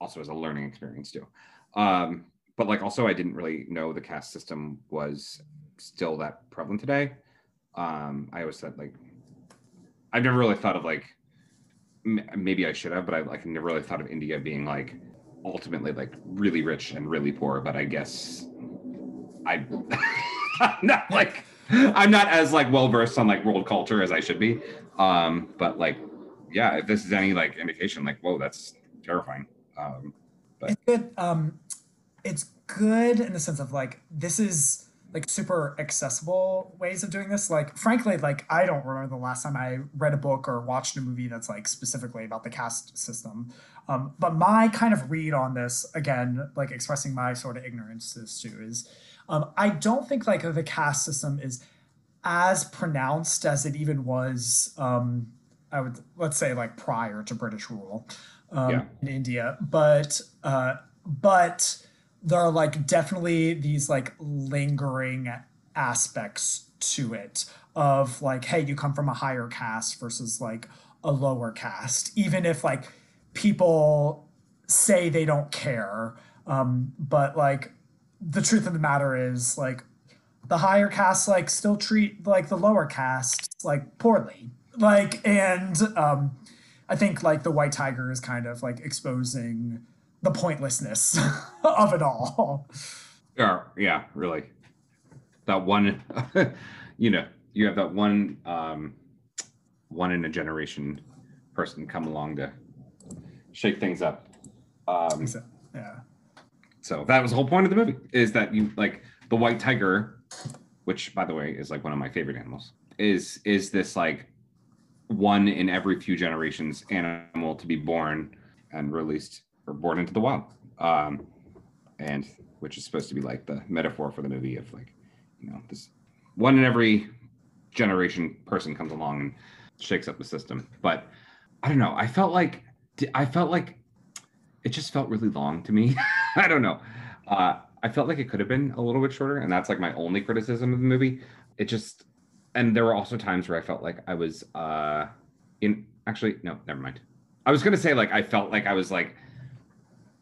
S5: also as a learning experience too. Um, but like also I didn't really know the caste system was still that prevalent today. Um, I always said like I've never really thought of like maybe I should have, but I like never really thought of India being like ultimately like really rich and really poor. But I guess I not like I'm not as like well versed on like world culture as I should be. Um, but like yeah, if this is any like indication, like whoa, that's terrifying. Um,
S4: it's good. Um, it's good in the sense of like this is like super accessible ways of doing this. Like frankly, like I don't remember the last time I read a book or watched a movie that's like specifically about the caste system. Um, but my kind of read on this, again, like expressing my sort of ignorance to this too, is um, I don't think like the caste system is as pronounced as it even was. Um, I would let's say like prior to British rule um,
S5: Yeah.
S4: in India, but uh, but there are like definitely these like lingering aspects to it of like hey you come from a higher caste versus like a lower caste. Even if like people say they don't care um but like the truth of the matter is like the higher caste like still treat like the lower caste like poorly. Like and um i think like the white tiger is kind of like exposing the pointlessness of it all
S5: Yeah, yeah, really. That one, you know, you have that one, um, one in a generation person come along to shake things up. Um,
S4: So, yeah
S5: so that was the whole point of the movie is that you like the white tiger, which by the way is like one of my favorite animals, is is this like one in every few generations animal to be born and released or born into the wild. Um, and which is supposed to be like the metaphor for the movie of like, you know, this one in every generation person comes along and shakes up the system. But I don't know. I felt like I felt like it just felt really long to me. I don't know. Uh, I felt like it could have been a little bit shorter, and that's like my only criticism of the movie. It just, and there were also times where I felt like I was uh, in. Actually, no, never mind. I was gonna say like I felt like I was like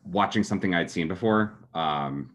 S5: watching something I'd seen before, um,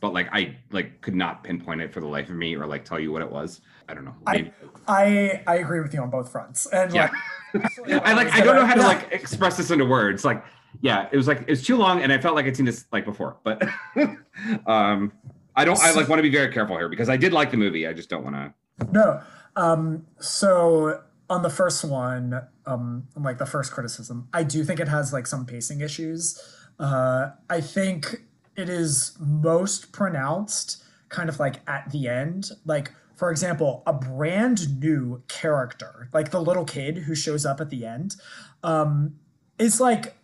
S5: but like I like could not pinpoint it for the life of me or like tell you what it was. I don't know.
S4: I,
S5: Maybe-
S4: I I agree with you on both fronts and
S5: yeah.
S4: like
S5: I like I don't know how to like express this into words. Like, yeah, it was like it was too long, and I felt like I'd seen this like before. But um, I don't. I like want to be very careful here because I did like the movie. I just don't want to.
S4: No. Um, so on the first one, um, like the first criticism, I do think it has like some pacing issues. Uh, I think it is most pronounced kind of like at the end. Like for example, a brand new character, like the little kid who shows up at the end, um, is like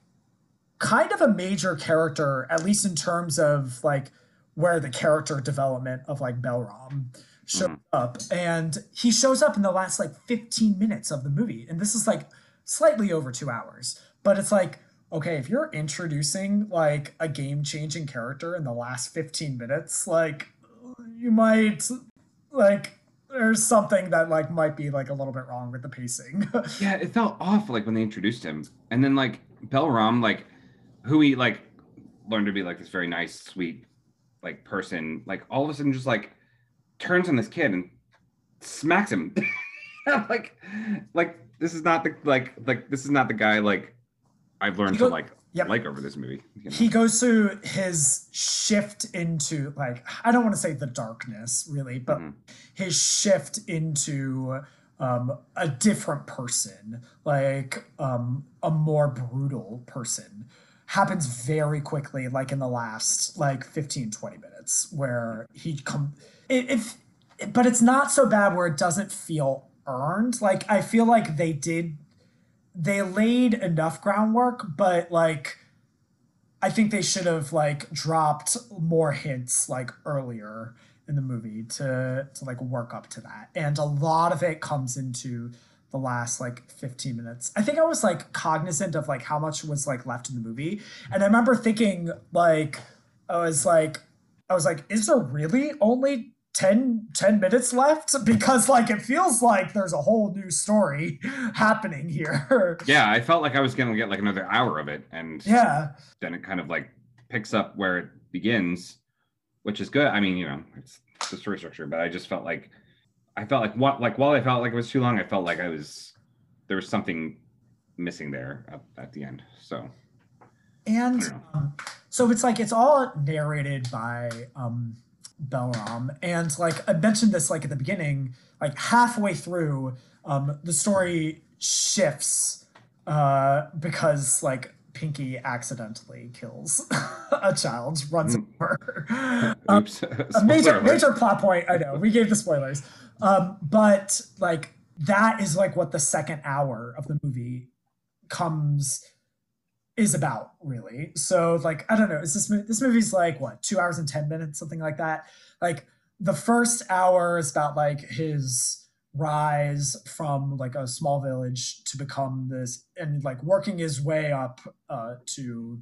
S4: kind of a major character, at least in terms of like where the character development of like Balram shows
S5: Mhm.
S4: up. And he shows up in the last like 15 minutes of the movie. And this is like slightly over two hours. But it's like, okay, if you're introducing like a game changing character in the last 15 minutes, like you might like there's something that like might be like a little bit wrong with the pacing.
S5: Yeah, it felt off like when they introduced him, and then like Balram, like who he like learned to be like this very nice, sweet, like person, like all of a sudden just like turns on this kid and smacks him. Like, like this is not the like like this is not the guy like I've learned
S4: You
S5: to like
S4: Yep.
S5: like over this movie. you know?
S4: he goes through his shift into like I don't want to say the darkness really, but
S5: Mhm.
S4: his shift into um, a different person, like um, a more brutal person, happens very quickly, like in the last like 15, 20 minutes, where he come it, if but it's not so bad where it doesn't feel earned. Like I feel like they did they laid enough groundwork, but like I think they should have like dropped more hints like earlier in the movie to to like work up to that. And a lot of it comes into the last like 15 minutes. I think I was like cognizant of like how much was like left in the movie. And I remember thinking like I was like I was like is there really only 10 10 minutes left because like it feels like there's a whole new story happening here.
S5: yeah, I felt like I was gonna get like another hour of it, and
S4: yeah.
S5: then it kind of like picks up where it begins, which is good. I mean, you know, it's the story structure, but I just felt like I felt like what like while I felt like it was too long, I felt like I was there was something missing there at, at the end. So
S4: And
S5: I don't know.
S4: um, so it's like it's all narrated by um Balram. And like I mentioned this like at the beginning, like halfway through, um, the story shifts uh because like Pinky accidentally kills a child, runs
S5: Mm.
S4: over. Um,
S5: oops,
S4: a major major plot point. I know we gave the spoilers, um, but like that is like what the second hour of the movie comes is about really. So like I don't know. Is this mo- this movie's like what two hours and ten minutes, something like that? Like the first hour is about like his rise from like a small village to become this and like working his way up uh, to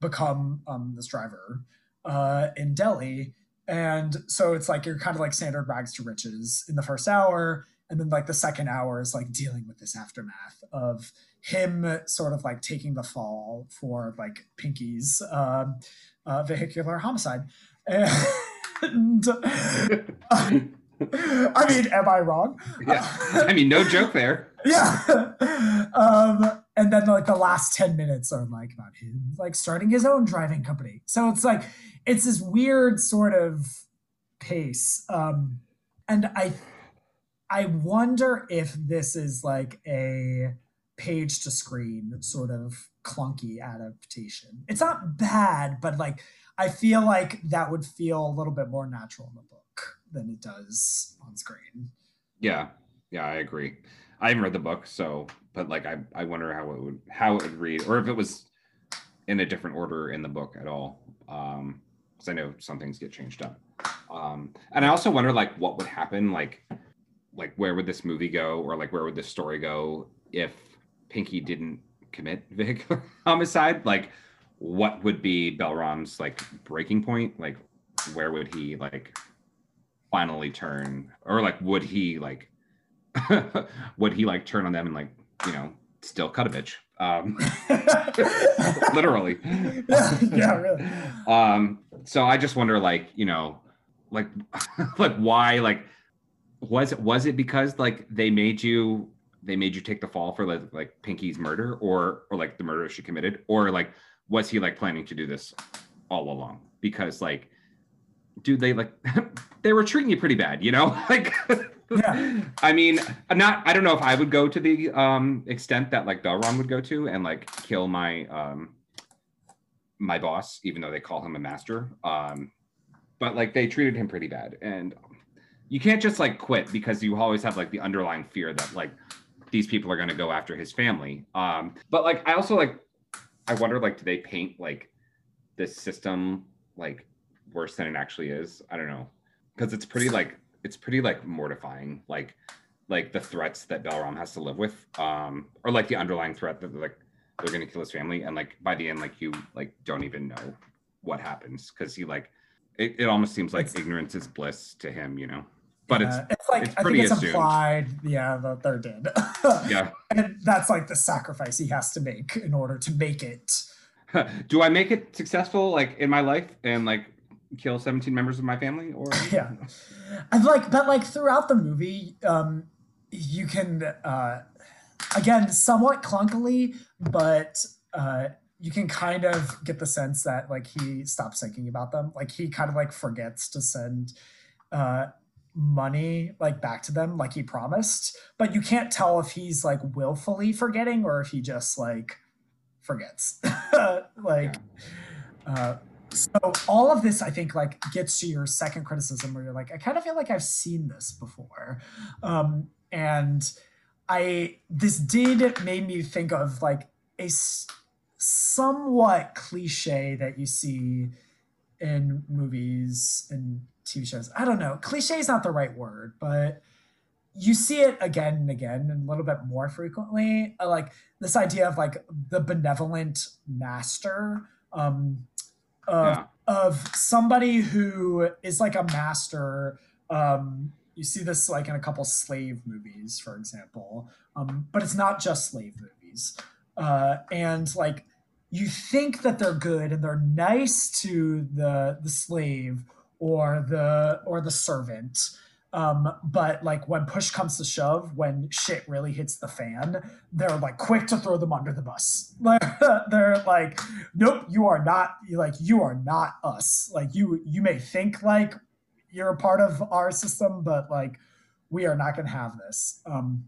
S4: become um, this driver uh, in Delhi. And so it's like you're kind of like standard rags to riches in the first hour. And then like the second hour is like dealing with this aftermath of him sort of like taking the fall for like Pinky's um, uh, vehicular homicide. And I mean, am I wrong?
S5: yeah, I mean, no joke there.
S4: yeah um and then like the last 10 minutes are like about him like starting his own driving company so it's like it's this weird sort of pace um and i i wonder if this is like a page to screen sort of clunky adaptation it's not bad but like i feel like that would feel a little bit more natural in the book than it does on screen
S5: Yeah, yeah, I agree. I haven't read the book, so but like I I wonder how it would how it would read, or if it was in a different order in the book at all. Um, because I know some things get changed up. Um, and I also wonder like what would happen, like like where would this movie go, or like where would this story go if Pinky didn't commit vehicular homicide? Like, what would be Balram's like breaking point? Like, where would he like finally turn, or like would he like would he like turn on them and like you know still cut a bitch? Um, literally.
S4: yeah really
S5: Um, so I just wonder, like, you know, like, like why, like, was it was it because like they made you they made you take the fall for like like Pinky's murder or or like the murder she committed or like was he like planning to do this all along? Because like, dude, they like they were treating you pretty bad, you know, like.
S4: Yeah.
S5: I mean, I'm not. I don't know if I would go to the um extent that like Balram would go to and like kill my um my boss, even though they call him a master. Um, but like they treated him pretty bad, and you can't just like quit because you always have like the underlying fear that like these people are going to go after his family. Um, but like I also like I wonder like do they paint like this system like worse than it actually is? I don't know because it's pretty like it's pretty like mortifying like like the threats that Balram has to live with um or like the underlying threat that like they're going to kill his family and like by the end like you like don't even know what happens because he like it, it almost seems like ignorance is bliss to him you know but
S4: Yeah,
S5: it's
S4: it's like
S5: it's
S4: I
S5: pretty
S4: think it's
S5: assumed.
S4: implied, yeah, that they're dead.
S5: yeah
S4: and that's like the sacrifice he has to make in order to make it.
S5: do i make it successful like in my life and like kill 17 members of my family or
S4: Yeah. And like but like throughout the movie, um you can uh again somewhat clunkily, but uh you can kind of get the sense that like he stops thinking about them. Like he kind of like forgets to send uh money like back to them like he promised, but you can't tell if he's like willfully forgetting or if he just like forgets. like uh so all of this i think like gets to your second criticism where you're like i kind of feel like i've seen this before um and i this did made me think of like a s- somewhat cliche that you see in movies and tv shows i don't know. Cliche is not the right word but you see it again and again and a little bit more frequently. Uh, like this idea of like the benevolent master um of,
S5: Yeah.
S4: of somebody who is like a master. Um you see this like in a couple slave movies for example. Um but it's not just slave movies. Uh and like you think that they're good and they're nice to the the slave or the or the servant. Um but like when push comes to shove when shit really hits the fan they're like quick to throw them under the bus. Like they're like nope you are not like you are not us. Like you you may think like you're a part of our system but like we are not going to have this. Um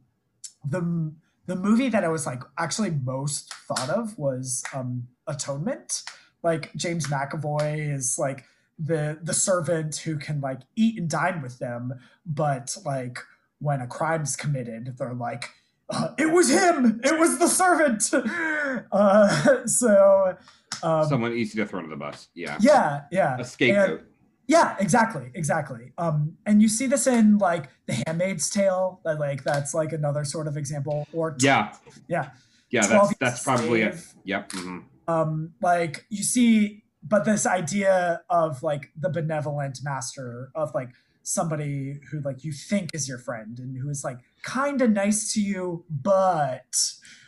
S4: the the movie that i was like actually most thought of was um atonement. Like james mcavoy is like the the servant who can like eat and dine with them but like when a crime's committed they're like uh, it was him it was the servant uh so um
S5: someone easy to throw under the bus yeah
S4: yeah yeah
S5: a scapegoat
S4: yeah, exactly, exactly. Um, and you see this in like The Handmaid's Tale. That like that's like another sort of example. Or
S5: yeah
S4: yeah,
S5: yeah that's that's probably it yep mhm.
S4: um, like you see, but this idea of like the benevolent master of like somebody who like you think is your friend and who is like kind of nice to you, but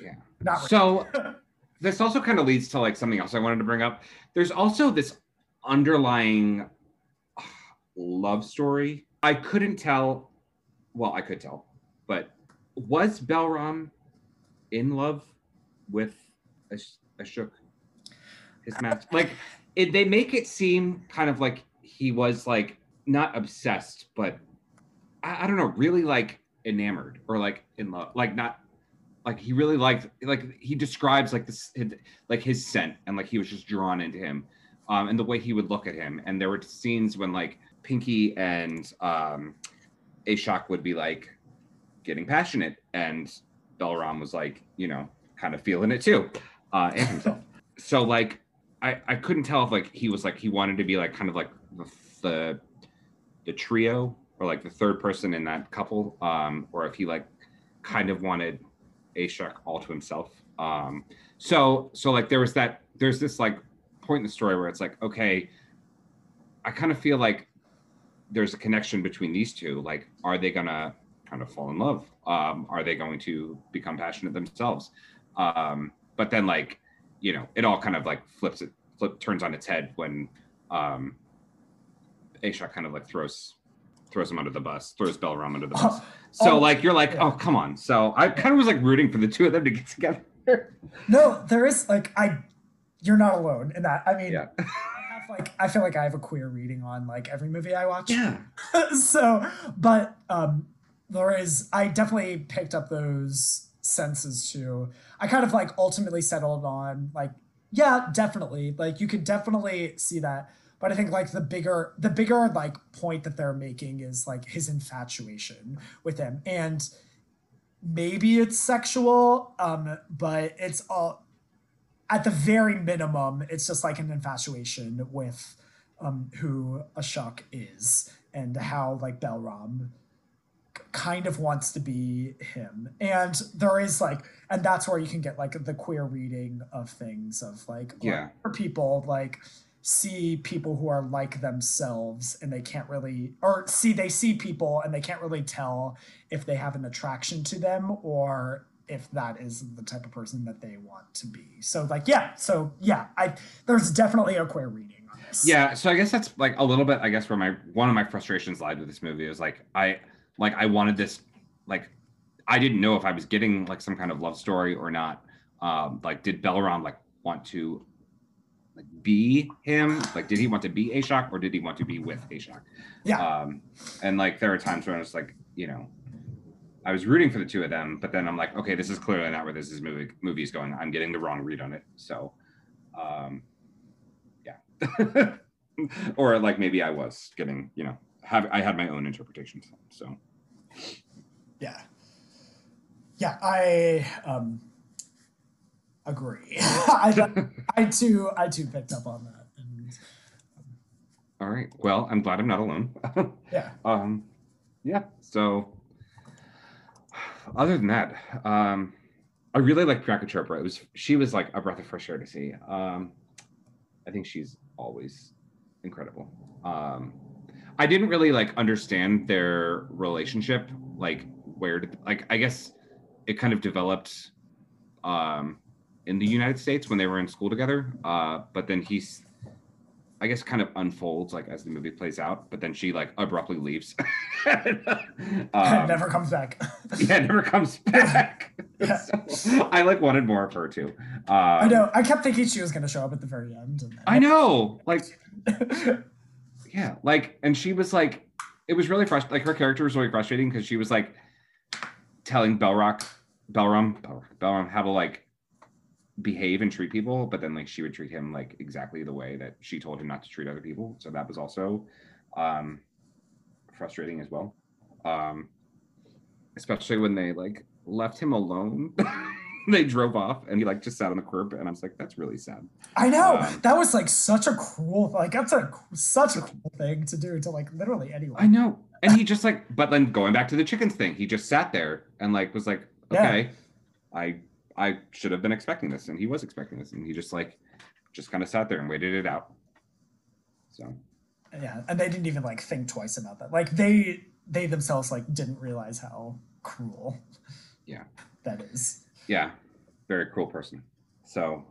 S5: Yeah.
S4: not really.
S5: So this also kind of leads to like something else I wanted to bring up. There's also this underlying uh, love story. I couldn't tell. Well, I could tell, but was Balram in love with Ash- Ashok? His match, like it, they make it seem kind of like he was like not obsessed, but I, I don't know, really like enamored or like in love, like not like he really liked like he describes like this like his scent and like he was just drawn into him um and the way he would look at him. And there were scenes when like pinky and um ashok would be like getting passionate and Balram was like you know kind of feeling it too uh and himself. So like i i couldn't tell if like he was like he wanted to be like kind of like the the, the trio or like the third person in that couple um or if he like kind of wanted Ashok all to himself. Um, so so like there was that there's this like point in the story where it's like okay, I kind of feel like there's a connection between these two. Like, are they gonna kind of fall in love? Um, are they going to become passionate themselves? Um, but then like you know it all kind of like flips it flip turns on its head when um, Ashok kind of like throws throws him under the bus, throws Balram under the bus. So
S4: Oh,
S5: like you're like,
S4: yeah.
S5: oh come on. So I kind of was like rooting for the two of them to get together.
S4: no, there is like I. You're not alone in that. I mean,
S5: Yeah.
S4: I have like I feel like I have a queer reading on like every movie I watch.
S5: Yeah.
S4: so, but um, there is. I definitely picked up those senses too. I kind of like ultimately settled on like, yeah, definitely. Like you could definitely see that. but I think like the bigger the bigger like point that they're making is like his infatuation with him and maybe it's sexual um but it's all at the very minimum it's just like an infatuation with um who Ashok is and how like Balram kind of wants to be him and there is like and that's where you can get like the queer reading of things of like
S5: Yeah.
S4: for people like see people who are like themselves and they can't really or see they see people and they can't really tell if they have an attraction to them or if that is the type of person that they want to be so like yeah so yeah i there's definitely a queer reading on this
S5: Yeah, so I guess that's like a little bit. I guess where my one of my frustrations lied with this movie is like I like I wanted this like I didn't know if I was getting like some kind of love story or not. Um, like did Balram like want to like be him? Like did he want to be Ashok or did he want to be with Ashok?
S4: yeah
S5: Um, and like there are times when I was like, you know, I was rooting for the two of them, but then I'm like, okay, this is clearly not where this is movie movie is going. I'm getting the wrong read on it. So, um, yeah, or like maybe I was getting, you know, have I had my own interpretations. So
S4: yeah yeah i um agree i i too i too picked up on that and
S5: all right, well, I'm glad I'm not alone.
S4: yeah
S5: um, yeah. So other than that, um, I really like Priyanka Chopra. It was she was like a breath of fresh air to see. Um, I think she's always incredible. Um, I didn't really like understand their relationship, like where did like I guess it kind of developed um, in the United States when they were in school together. Uh, but then he's I guess kind of unfolds like as the movie plays out, but then she like abruptly leaves. um,
S4: never comes back
S5: yeah, never comes back.
S4: Yeah.
S5: So, I like wanted more of her too. Um,
S4: i know i kept thinking she was going to show up at the very end and
S5: I know. Like, yeah, like, and she was like, it was really frustrating. Like, her character was really frustrating because she was like telling Belrock, Balram, Belrock, Balram how to like behave and treat people, but then like she would treat him like exactly the way that she told him not to treat other people. So that was also um, frustrating as well. Um, especially when they like left him alone. they drove off and he like just sat on the curb and I was like, that's really sad.
S4: i know
S5: Um,
S4: that was like such a cruel like that's a such a cool thing to do to like literally anyone
S5: I know. And he just like, but then going back to the chickens thing, he just sat there and like was like,
S4: Yeah.
S5: okay, I I should have been expecting this, and he was expecting this, and he just like just kind of sat there and waited it out. So
S4: yeah and they didn't even like think twice about that like they they themselves like didn't realize how cruel
S5: Yeah.
S4: that is
S5: yeah, very cruel person. So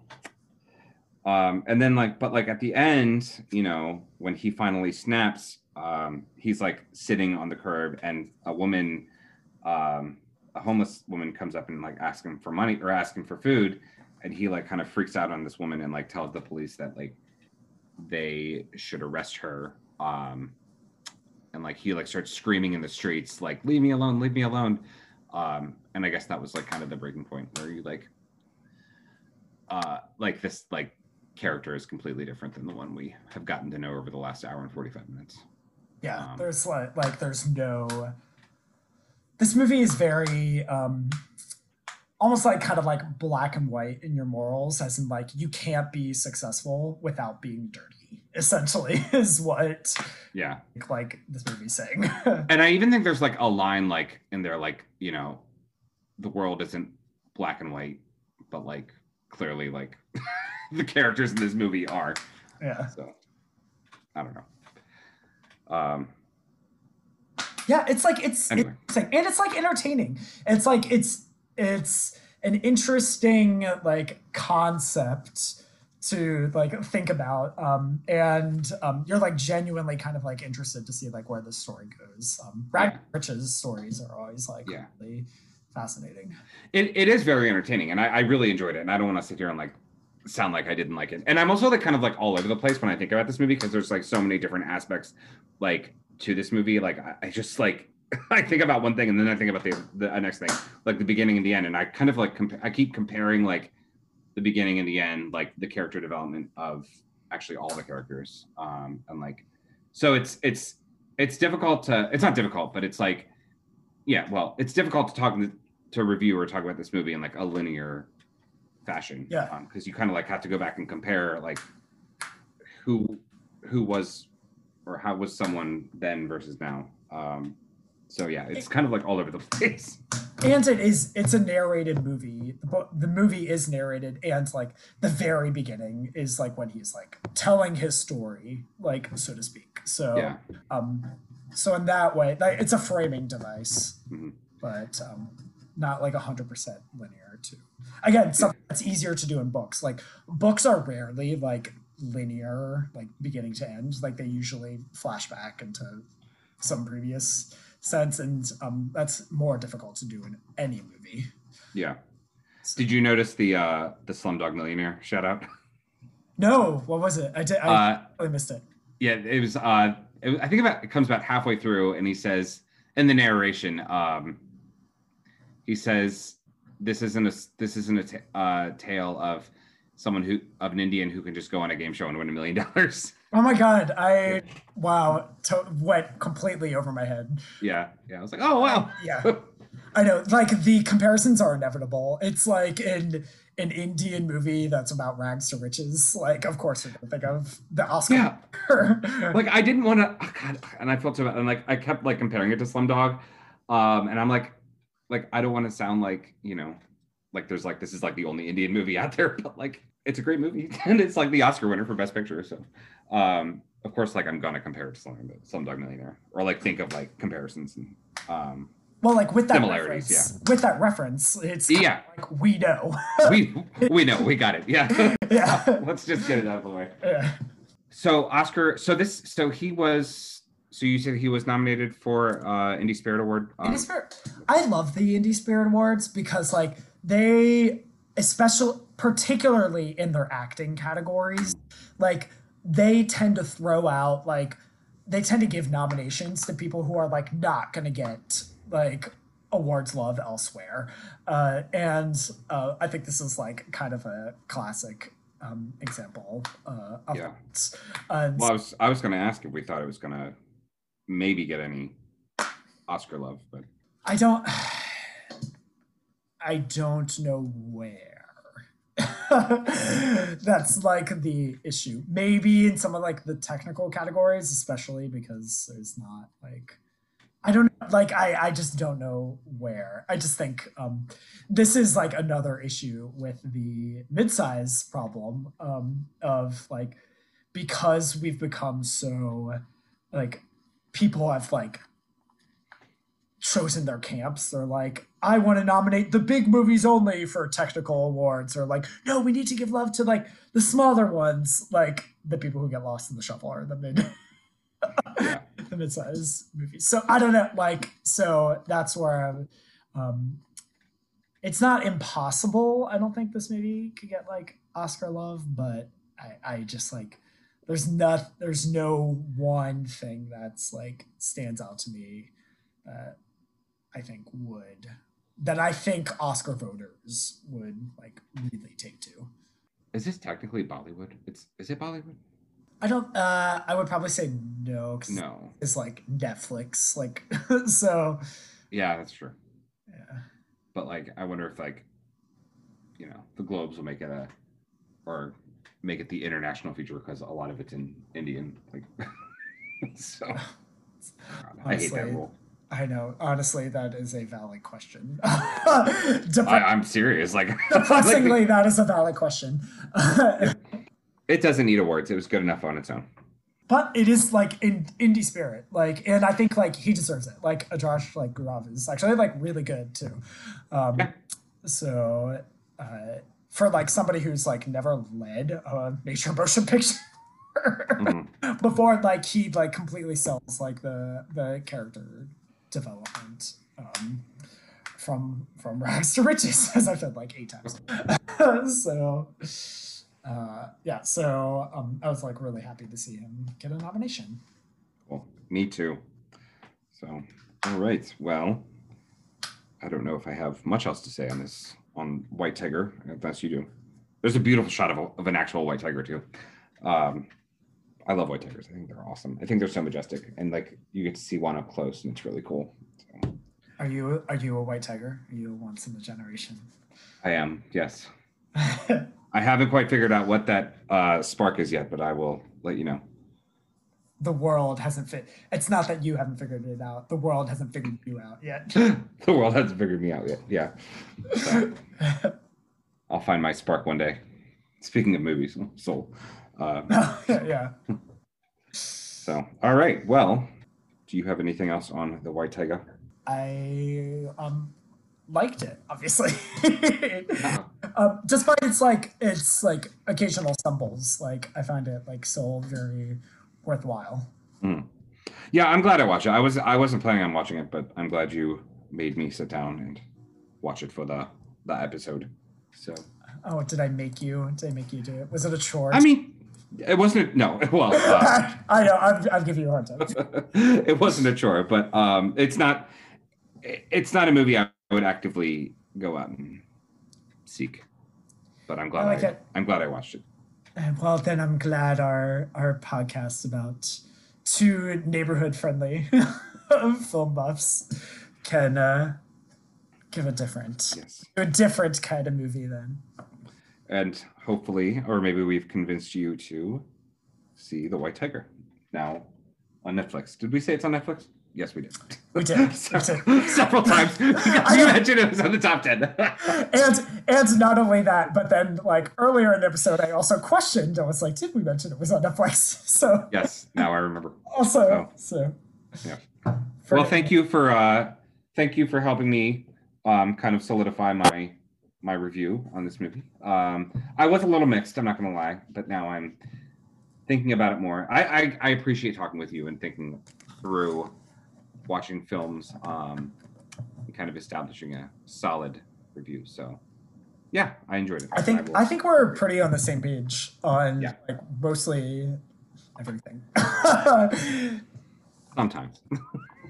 S5: um and then like but like at the end, you know, when he finally snaps, um, he's like sitting on the curb and a woman um a homeless woman comes up and like asks him for money or asks him for food and he like kind of freaks out on this woman and like tells the police that like they should arrest her um and like he like starts screaming in the streets like leave me alone leave me alone um and i guess that was like kind of the breaking point where you like uh like this like character is completely different than the one we have gotten to know over the last hour and 45 minutes
S4: Yeah,
S5: Um,
S4: there's like like there's no. This movie is very um, almost like kind of like black and white in your morals, as in like you can't be successful without being dirty. Essentially, is what
S5: yeah
S4: like this movie's saying.
S5: and i even think there's like a line like in there like you know the world isn't black and white but like clearly like the characters in this movie are
S4: yeah,
S5: so i don't know um
S4: yeah, it's like it's
S5: Anyway.
S4: interesting and it's like entertaining. It's like it's it's an interesting like concept to like think about um and um you're like genuinely kind of like interested to see like where the story goes um Rag
S5: Yeah.
S4: Rich's stories are always like
S5: Yeah.
S4: really fascinating
S5: It, it is very entertaining, and I, I really enjoyed it. And I don't want to sit here and like sound like I didn't like it. And I'm also like kind of like all over the place when I think about this movie because there's like so many different aspects like to this movie. Like I, I just like I think about one thing and then I think about the the uh, next thing, like the beginning and the end. And I kind of like compa- I keep comparing like the beginning and the end, like the character development of actually all the characters. Um, and like, so it's it's it's difficult to it's not difficult, but it's like, yeah, well, it's difficult to talk to review or talk about this movie in like a linear fashion.
S4: Yeah.
S5: because you kind of like have to go back and compare like who who was or how was someone then versus now. Um, so yeah, it's kind of like all over the place.
S4: and it is it's a narrated movie the, the movie is narrated and like the very beginning is like when he's like telling his story like so to speak so
S5: Yeah.
S4: um so in that way like it's a framing device
S5: Mhm.
S4: but um not like 100% linear too again something that's easier to do in books like books are rarely like linear like beginning to end like they usually flash back into some previous sense and um that's more difficult to do in any movie
S5: Yeah. Did you notice the uh the Slumdog Millionaire shout out?
S4: no what was it i did i
S5: Uh,
S4: really missed it
S5: yeah, it was. Uh, it, I think about it comes about halfway through, and he says in the narration, um, he says, "This isn't a this isn't a uh, tale of someone who of an Indian who can just go on a game show and win a million dollars."
S4: oh my god i wow to, went completely over my head
S5: Yeah, yeah. I was like, "Oh wow."
S4: yeah I know, like the comparisons are inevitable. It's like in an Indian movie that's about rags to riches. Like, of course, you're gonna think of the Oscar.
S5: Yeah. like I didn't want to. Oh God, and I felt so bad. And like I kept like comparing it to Slumdog, um, and I'm like, like I don't want to sound like you know, like there's like this is like the only Indian movie out there, but like it's a great movie and it's like the Oscar winner for Best Picture. So, um, of course, like I'm gonna compare it to Slum- Slumdog Millionaire or like think of like comparisons and um,
S4: well, like with that
S5: Similarities,
S4: reference, with that reference, it's
S5: Yeah.
S4: like we know.
S5: we we know we got it. Yeah,
S4: yeah.
S5: let's just get it out of the way.
S4: yeah.
S5: So Oscar, so this, so he was, so you said he was nominated for uh Indie Spirit Award. Um,
S4: Indie Spirit. I love the Indie Spirit Awards because like they especially particularly in their acting categories, like they tend to throw out like they tend to give nominations to people who are like not gonna get like awards love elsewhere. Uh, and uh, I think this is like kind of a classic um, example uh, of
S5: Yeah.
S4: that. And
S5: Well, I was I was going to ask if we thought it was going to maybe get any Oscar love, but
S4: I don't. I don't know where. That's like the issue. Maybe in some of like the technical categories, especially because there's not like I don't like I I just don't know where. I just think um this is like another issue with the midsize problem um of like because we've become so like people have like chosen their camps. They're like, I want to nominate the big movies only for technical awards, or like, no, we need to give love to like the smaller ones, like the people who get lost in the shuffle or the mid the mid-size movies. So I don't know, like, so that's where um it's not impossible. I don't think this movie could get like Oscar love, but I, I just like there's not there's no one thing that's like stands out to me that I think would that I think Oscar voters would like really take to.
S5: is this technically Bollywood? It's is it Bollywood?
S4: I don't uh I would probably say no because
S5: No.
S4: it's like Netflix like so
S5: Yeah, that's true.
S4: yeah.
S5: But like, I wonder if like, you know, the Globes will make it a, or make it the international feature because a lot of it's in Indian. Like, so God, I hate that rule.
S4: I know. Honestly, that is a valid question.
S5: I, I'm serious. Like,
S4: depressingly, that is a valid question.
S5: It doesn't need awards. It was good enough on its own.
S4: but it is like in indie spirit, like, and I think like he deserves it. Like Adarsh, like Gourav is actually like really good too. Um,
S5: Yeah.
S4: So uh, for like somebody who's like never led a major motion picture.
S5: Mhm.
S4: before like he like completely sells like the the character development um from from rags to riches as i've said like eight times so uh yeah so um i was like really happy to see him get a nomination
S5: Well, me too. So, all right. Well, I don't know if I have much else to say on this on White Tiger, unless you do. There's a beautiful shot of, a, of an actual white tiger too. Um, I love white tigers. I think they're awesome. I think they're so majestic, and like you get to see one up close, and it's really cool. So,
S4: Are you are you a white tiger? Are you a once in a generation?
S5: I am, yes. I haven't quite figured out what that uh, spark is yet, but I will let you know.
S4: the world hasn't fit. It's not that you haven't figured it out. The world hasn't figured you out yet.
S5: the world hasn't figured me out yet. Yeah. So, I'll find my spark one day. Speaking of movies, so uh,
S4: yeah.
S5: so all right. Well, do you have anything else on the White Tiger?
S4: I um liked it, obviously.
S5: Uh,
S4: despite its like its like occasional stumbles, like I find it like so very worthwhile.
S5: Yeah, I'm glad I watched it. I was I wasn't planning on watching it, but I'm glad you made me sit down and watch it for the the episode. So
S4: Oh, did I make you? Did I make you do it? Was it a chore?
S5: I mean, it wasn't no. Well, uh,
S4: I know. I'm, I'm giving you a hard time.
S5: it wasn't a chore, but um, it's not. It's not a movie I would actively go out and seek. But I'm glad
S4: I
S5: I,
S4: like it.
S5: I'm glad I watched it.
S4: Well, then I'm glad our our podcast about two neighborhood friendly film buffs can uh, give a different
S5: Yes,
S4: a different kind of movie. Then
S5: and hopefully, or maybe we've convinced you to see the White Tiger now on Netflix. Did we say it's on Netflix? Yes, we did.
S4: we did. we did.
S5: Several times. you mentioned it was on the top ten.
S4: And and not only that, but then like earlier in the episode, I also questioned. I was like, did we mention it was on Netflix? So
S5: yes, now I remember.
S4: also
S5: Oh.
S4: so
S5: Yeah.
S4: for-
S5: well thank you for uh thank you for helping me um kind of solidify my my review on this movie um i was a little mixed i'm not gonna lie but now i'm thinking about it more i i, I appreciate talking with you and thinking through watching films um and kind of establishing a solid review so yeah i enjoyed it
S4: I think
S5: will-
S4: I think we're pretty on the same page on
S5: Yeah.
S4: like mostly everything.
S5: sometimes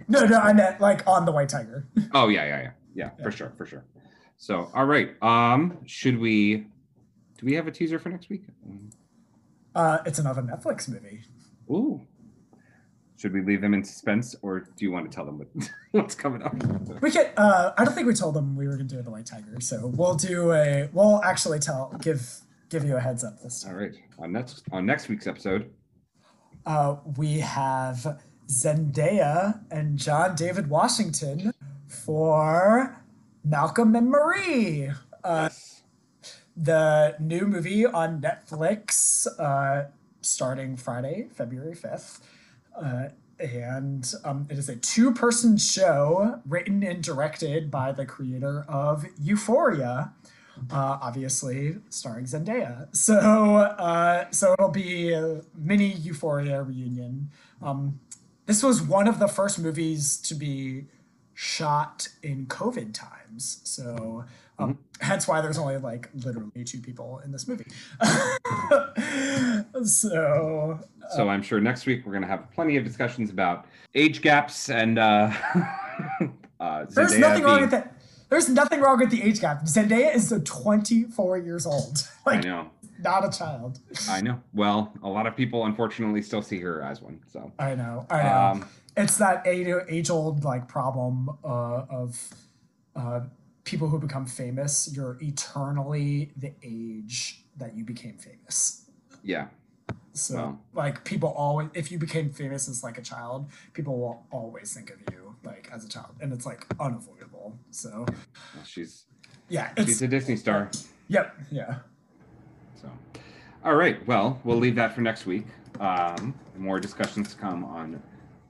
S4: no, no, I meant like on the White Tiger.
S5: oh yeah yeah yeah yeah
S4: Yeah.
S5: for sure for sure so all right um should we do we have a teaser for next week
S4: Uh, it's another Netflix movie.
S5: Ooh. Should we leave them in suspense, or do you want to tell them what, what's coming up?
S4: We get. Uh, I don't think we told them we were gonna do the White Tiger, so we'll do a. We'll actually tell give give you a heads up this time.
S5: right. On next on next week's episode,
S4: Uh, we have Zendaya and John David Washington for Malcolm and Marie. Uh, the new movie on Netflix uh, starting Friday, February 5th. Uh, and um, it is a two person show written and directed by the creator of Euphoria, uh, obviously starring Zendaya. So, uh, so it'll be a mini Euphoria reunion. Um, this was one of the first movies to be shot in COVID times. So, um, hence why there's only like literally two people in this movie. so,
S5: so I'm sure next week we're going to have plenty of discussions about age gaps and uh, uh,
S4: there's nothing wrong with that. There's nothing wrong with the age gap. Zendaya is 24 years old,
S5: I
S4: like
S5: know,
S4: not a child.
S5: I know. Well, a lot of people unfortunately still see her as one. So
S4: I know, I know.
S5: Um,
S4: it's that age old like problem uh, of uh, people who become famous. You're eternally the age that you became famous.
S5: yeah,
S4: So
S5: Wow.
S4: like people always, if you became famous as like a child, people will always think of you like as a child, and it's like unavoidable. So
S5: well, she's
S4: yeah,
S5: she's a Disney star.
S4: yep, yeah.
S5: So, all right. Well, we'll leave that for next week. Um, more discussions to come on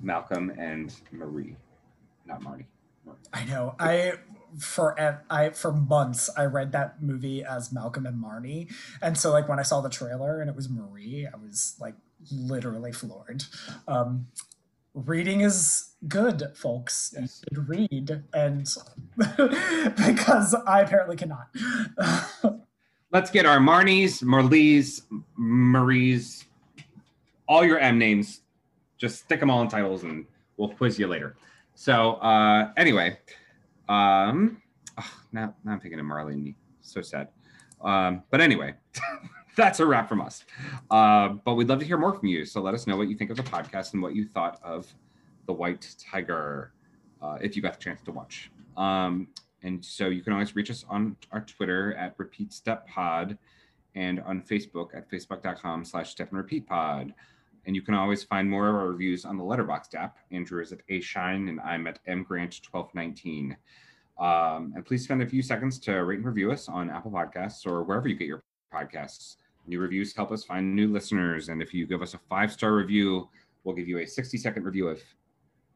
S5: Malcolm and Marie, not Marty.
S4: I know. I for I for months I read that movie as Malcolm and Marnie, and so like when I saw the trailer and it was Marie, I was like literally floored. Um, reading is good, folks.
S5: Yes.
S4: You should read, and because I apparently cannot.
S5: Let's get our Marnies, Marlies, Maries, all your M names. Just stick them all in titles, and we'll quiz you later. So, uh, anyway, um, ah, now now I'm thinking of me. So sad. Um, but anyway, that's a wrap from us. Uh, but we'd love to hear more from you. So let us know what you think of the podcast and what you thought of The White Tiger uh, if you got the chance to watch. Um, and so you can always reach us on our Twitter at Repeat Step Pod and on Facebook at facebook.com slash step and repeat pod. And you can always find more of our reviews on the Letterboxd app. Andrew is at A Shine and I'm at M Grant 1219. Um, and please spend a few seconds to rate and review us on Apple Podcasts or wherever you get your podcasts. New reviews help us find new listeners. And if you give us a five star review, we'll give you a 60 second review of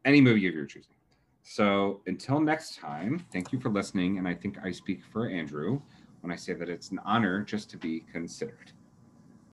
S5: any movie of your choosing. So until next time, thank you for listening. And I think I speak for Andrew when I say that it's an honor just to be considered.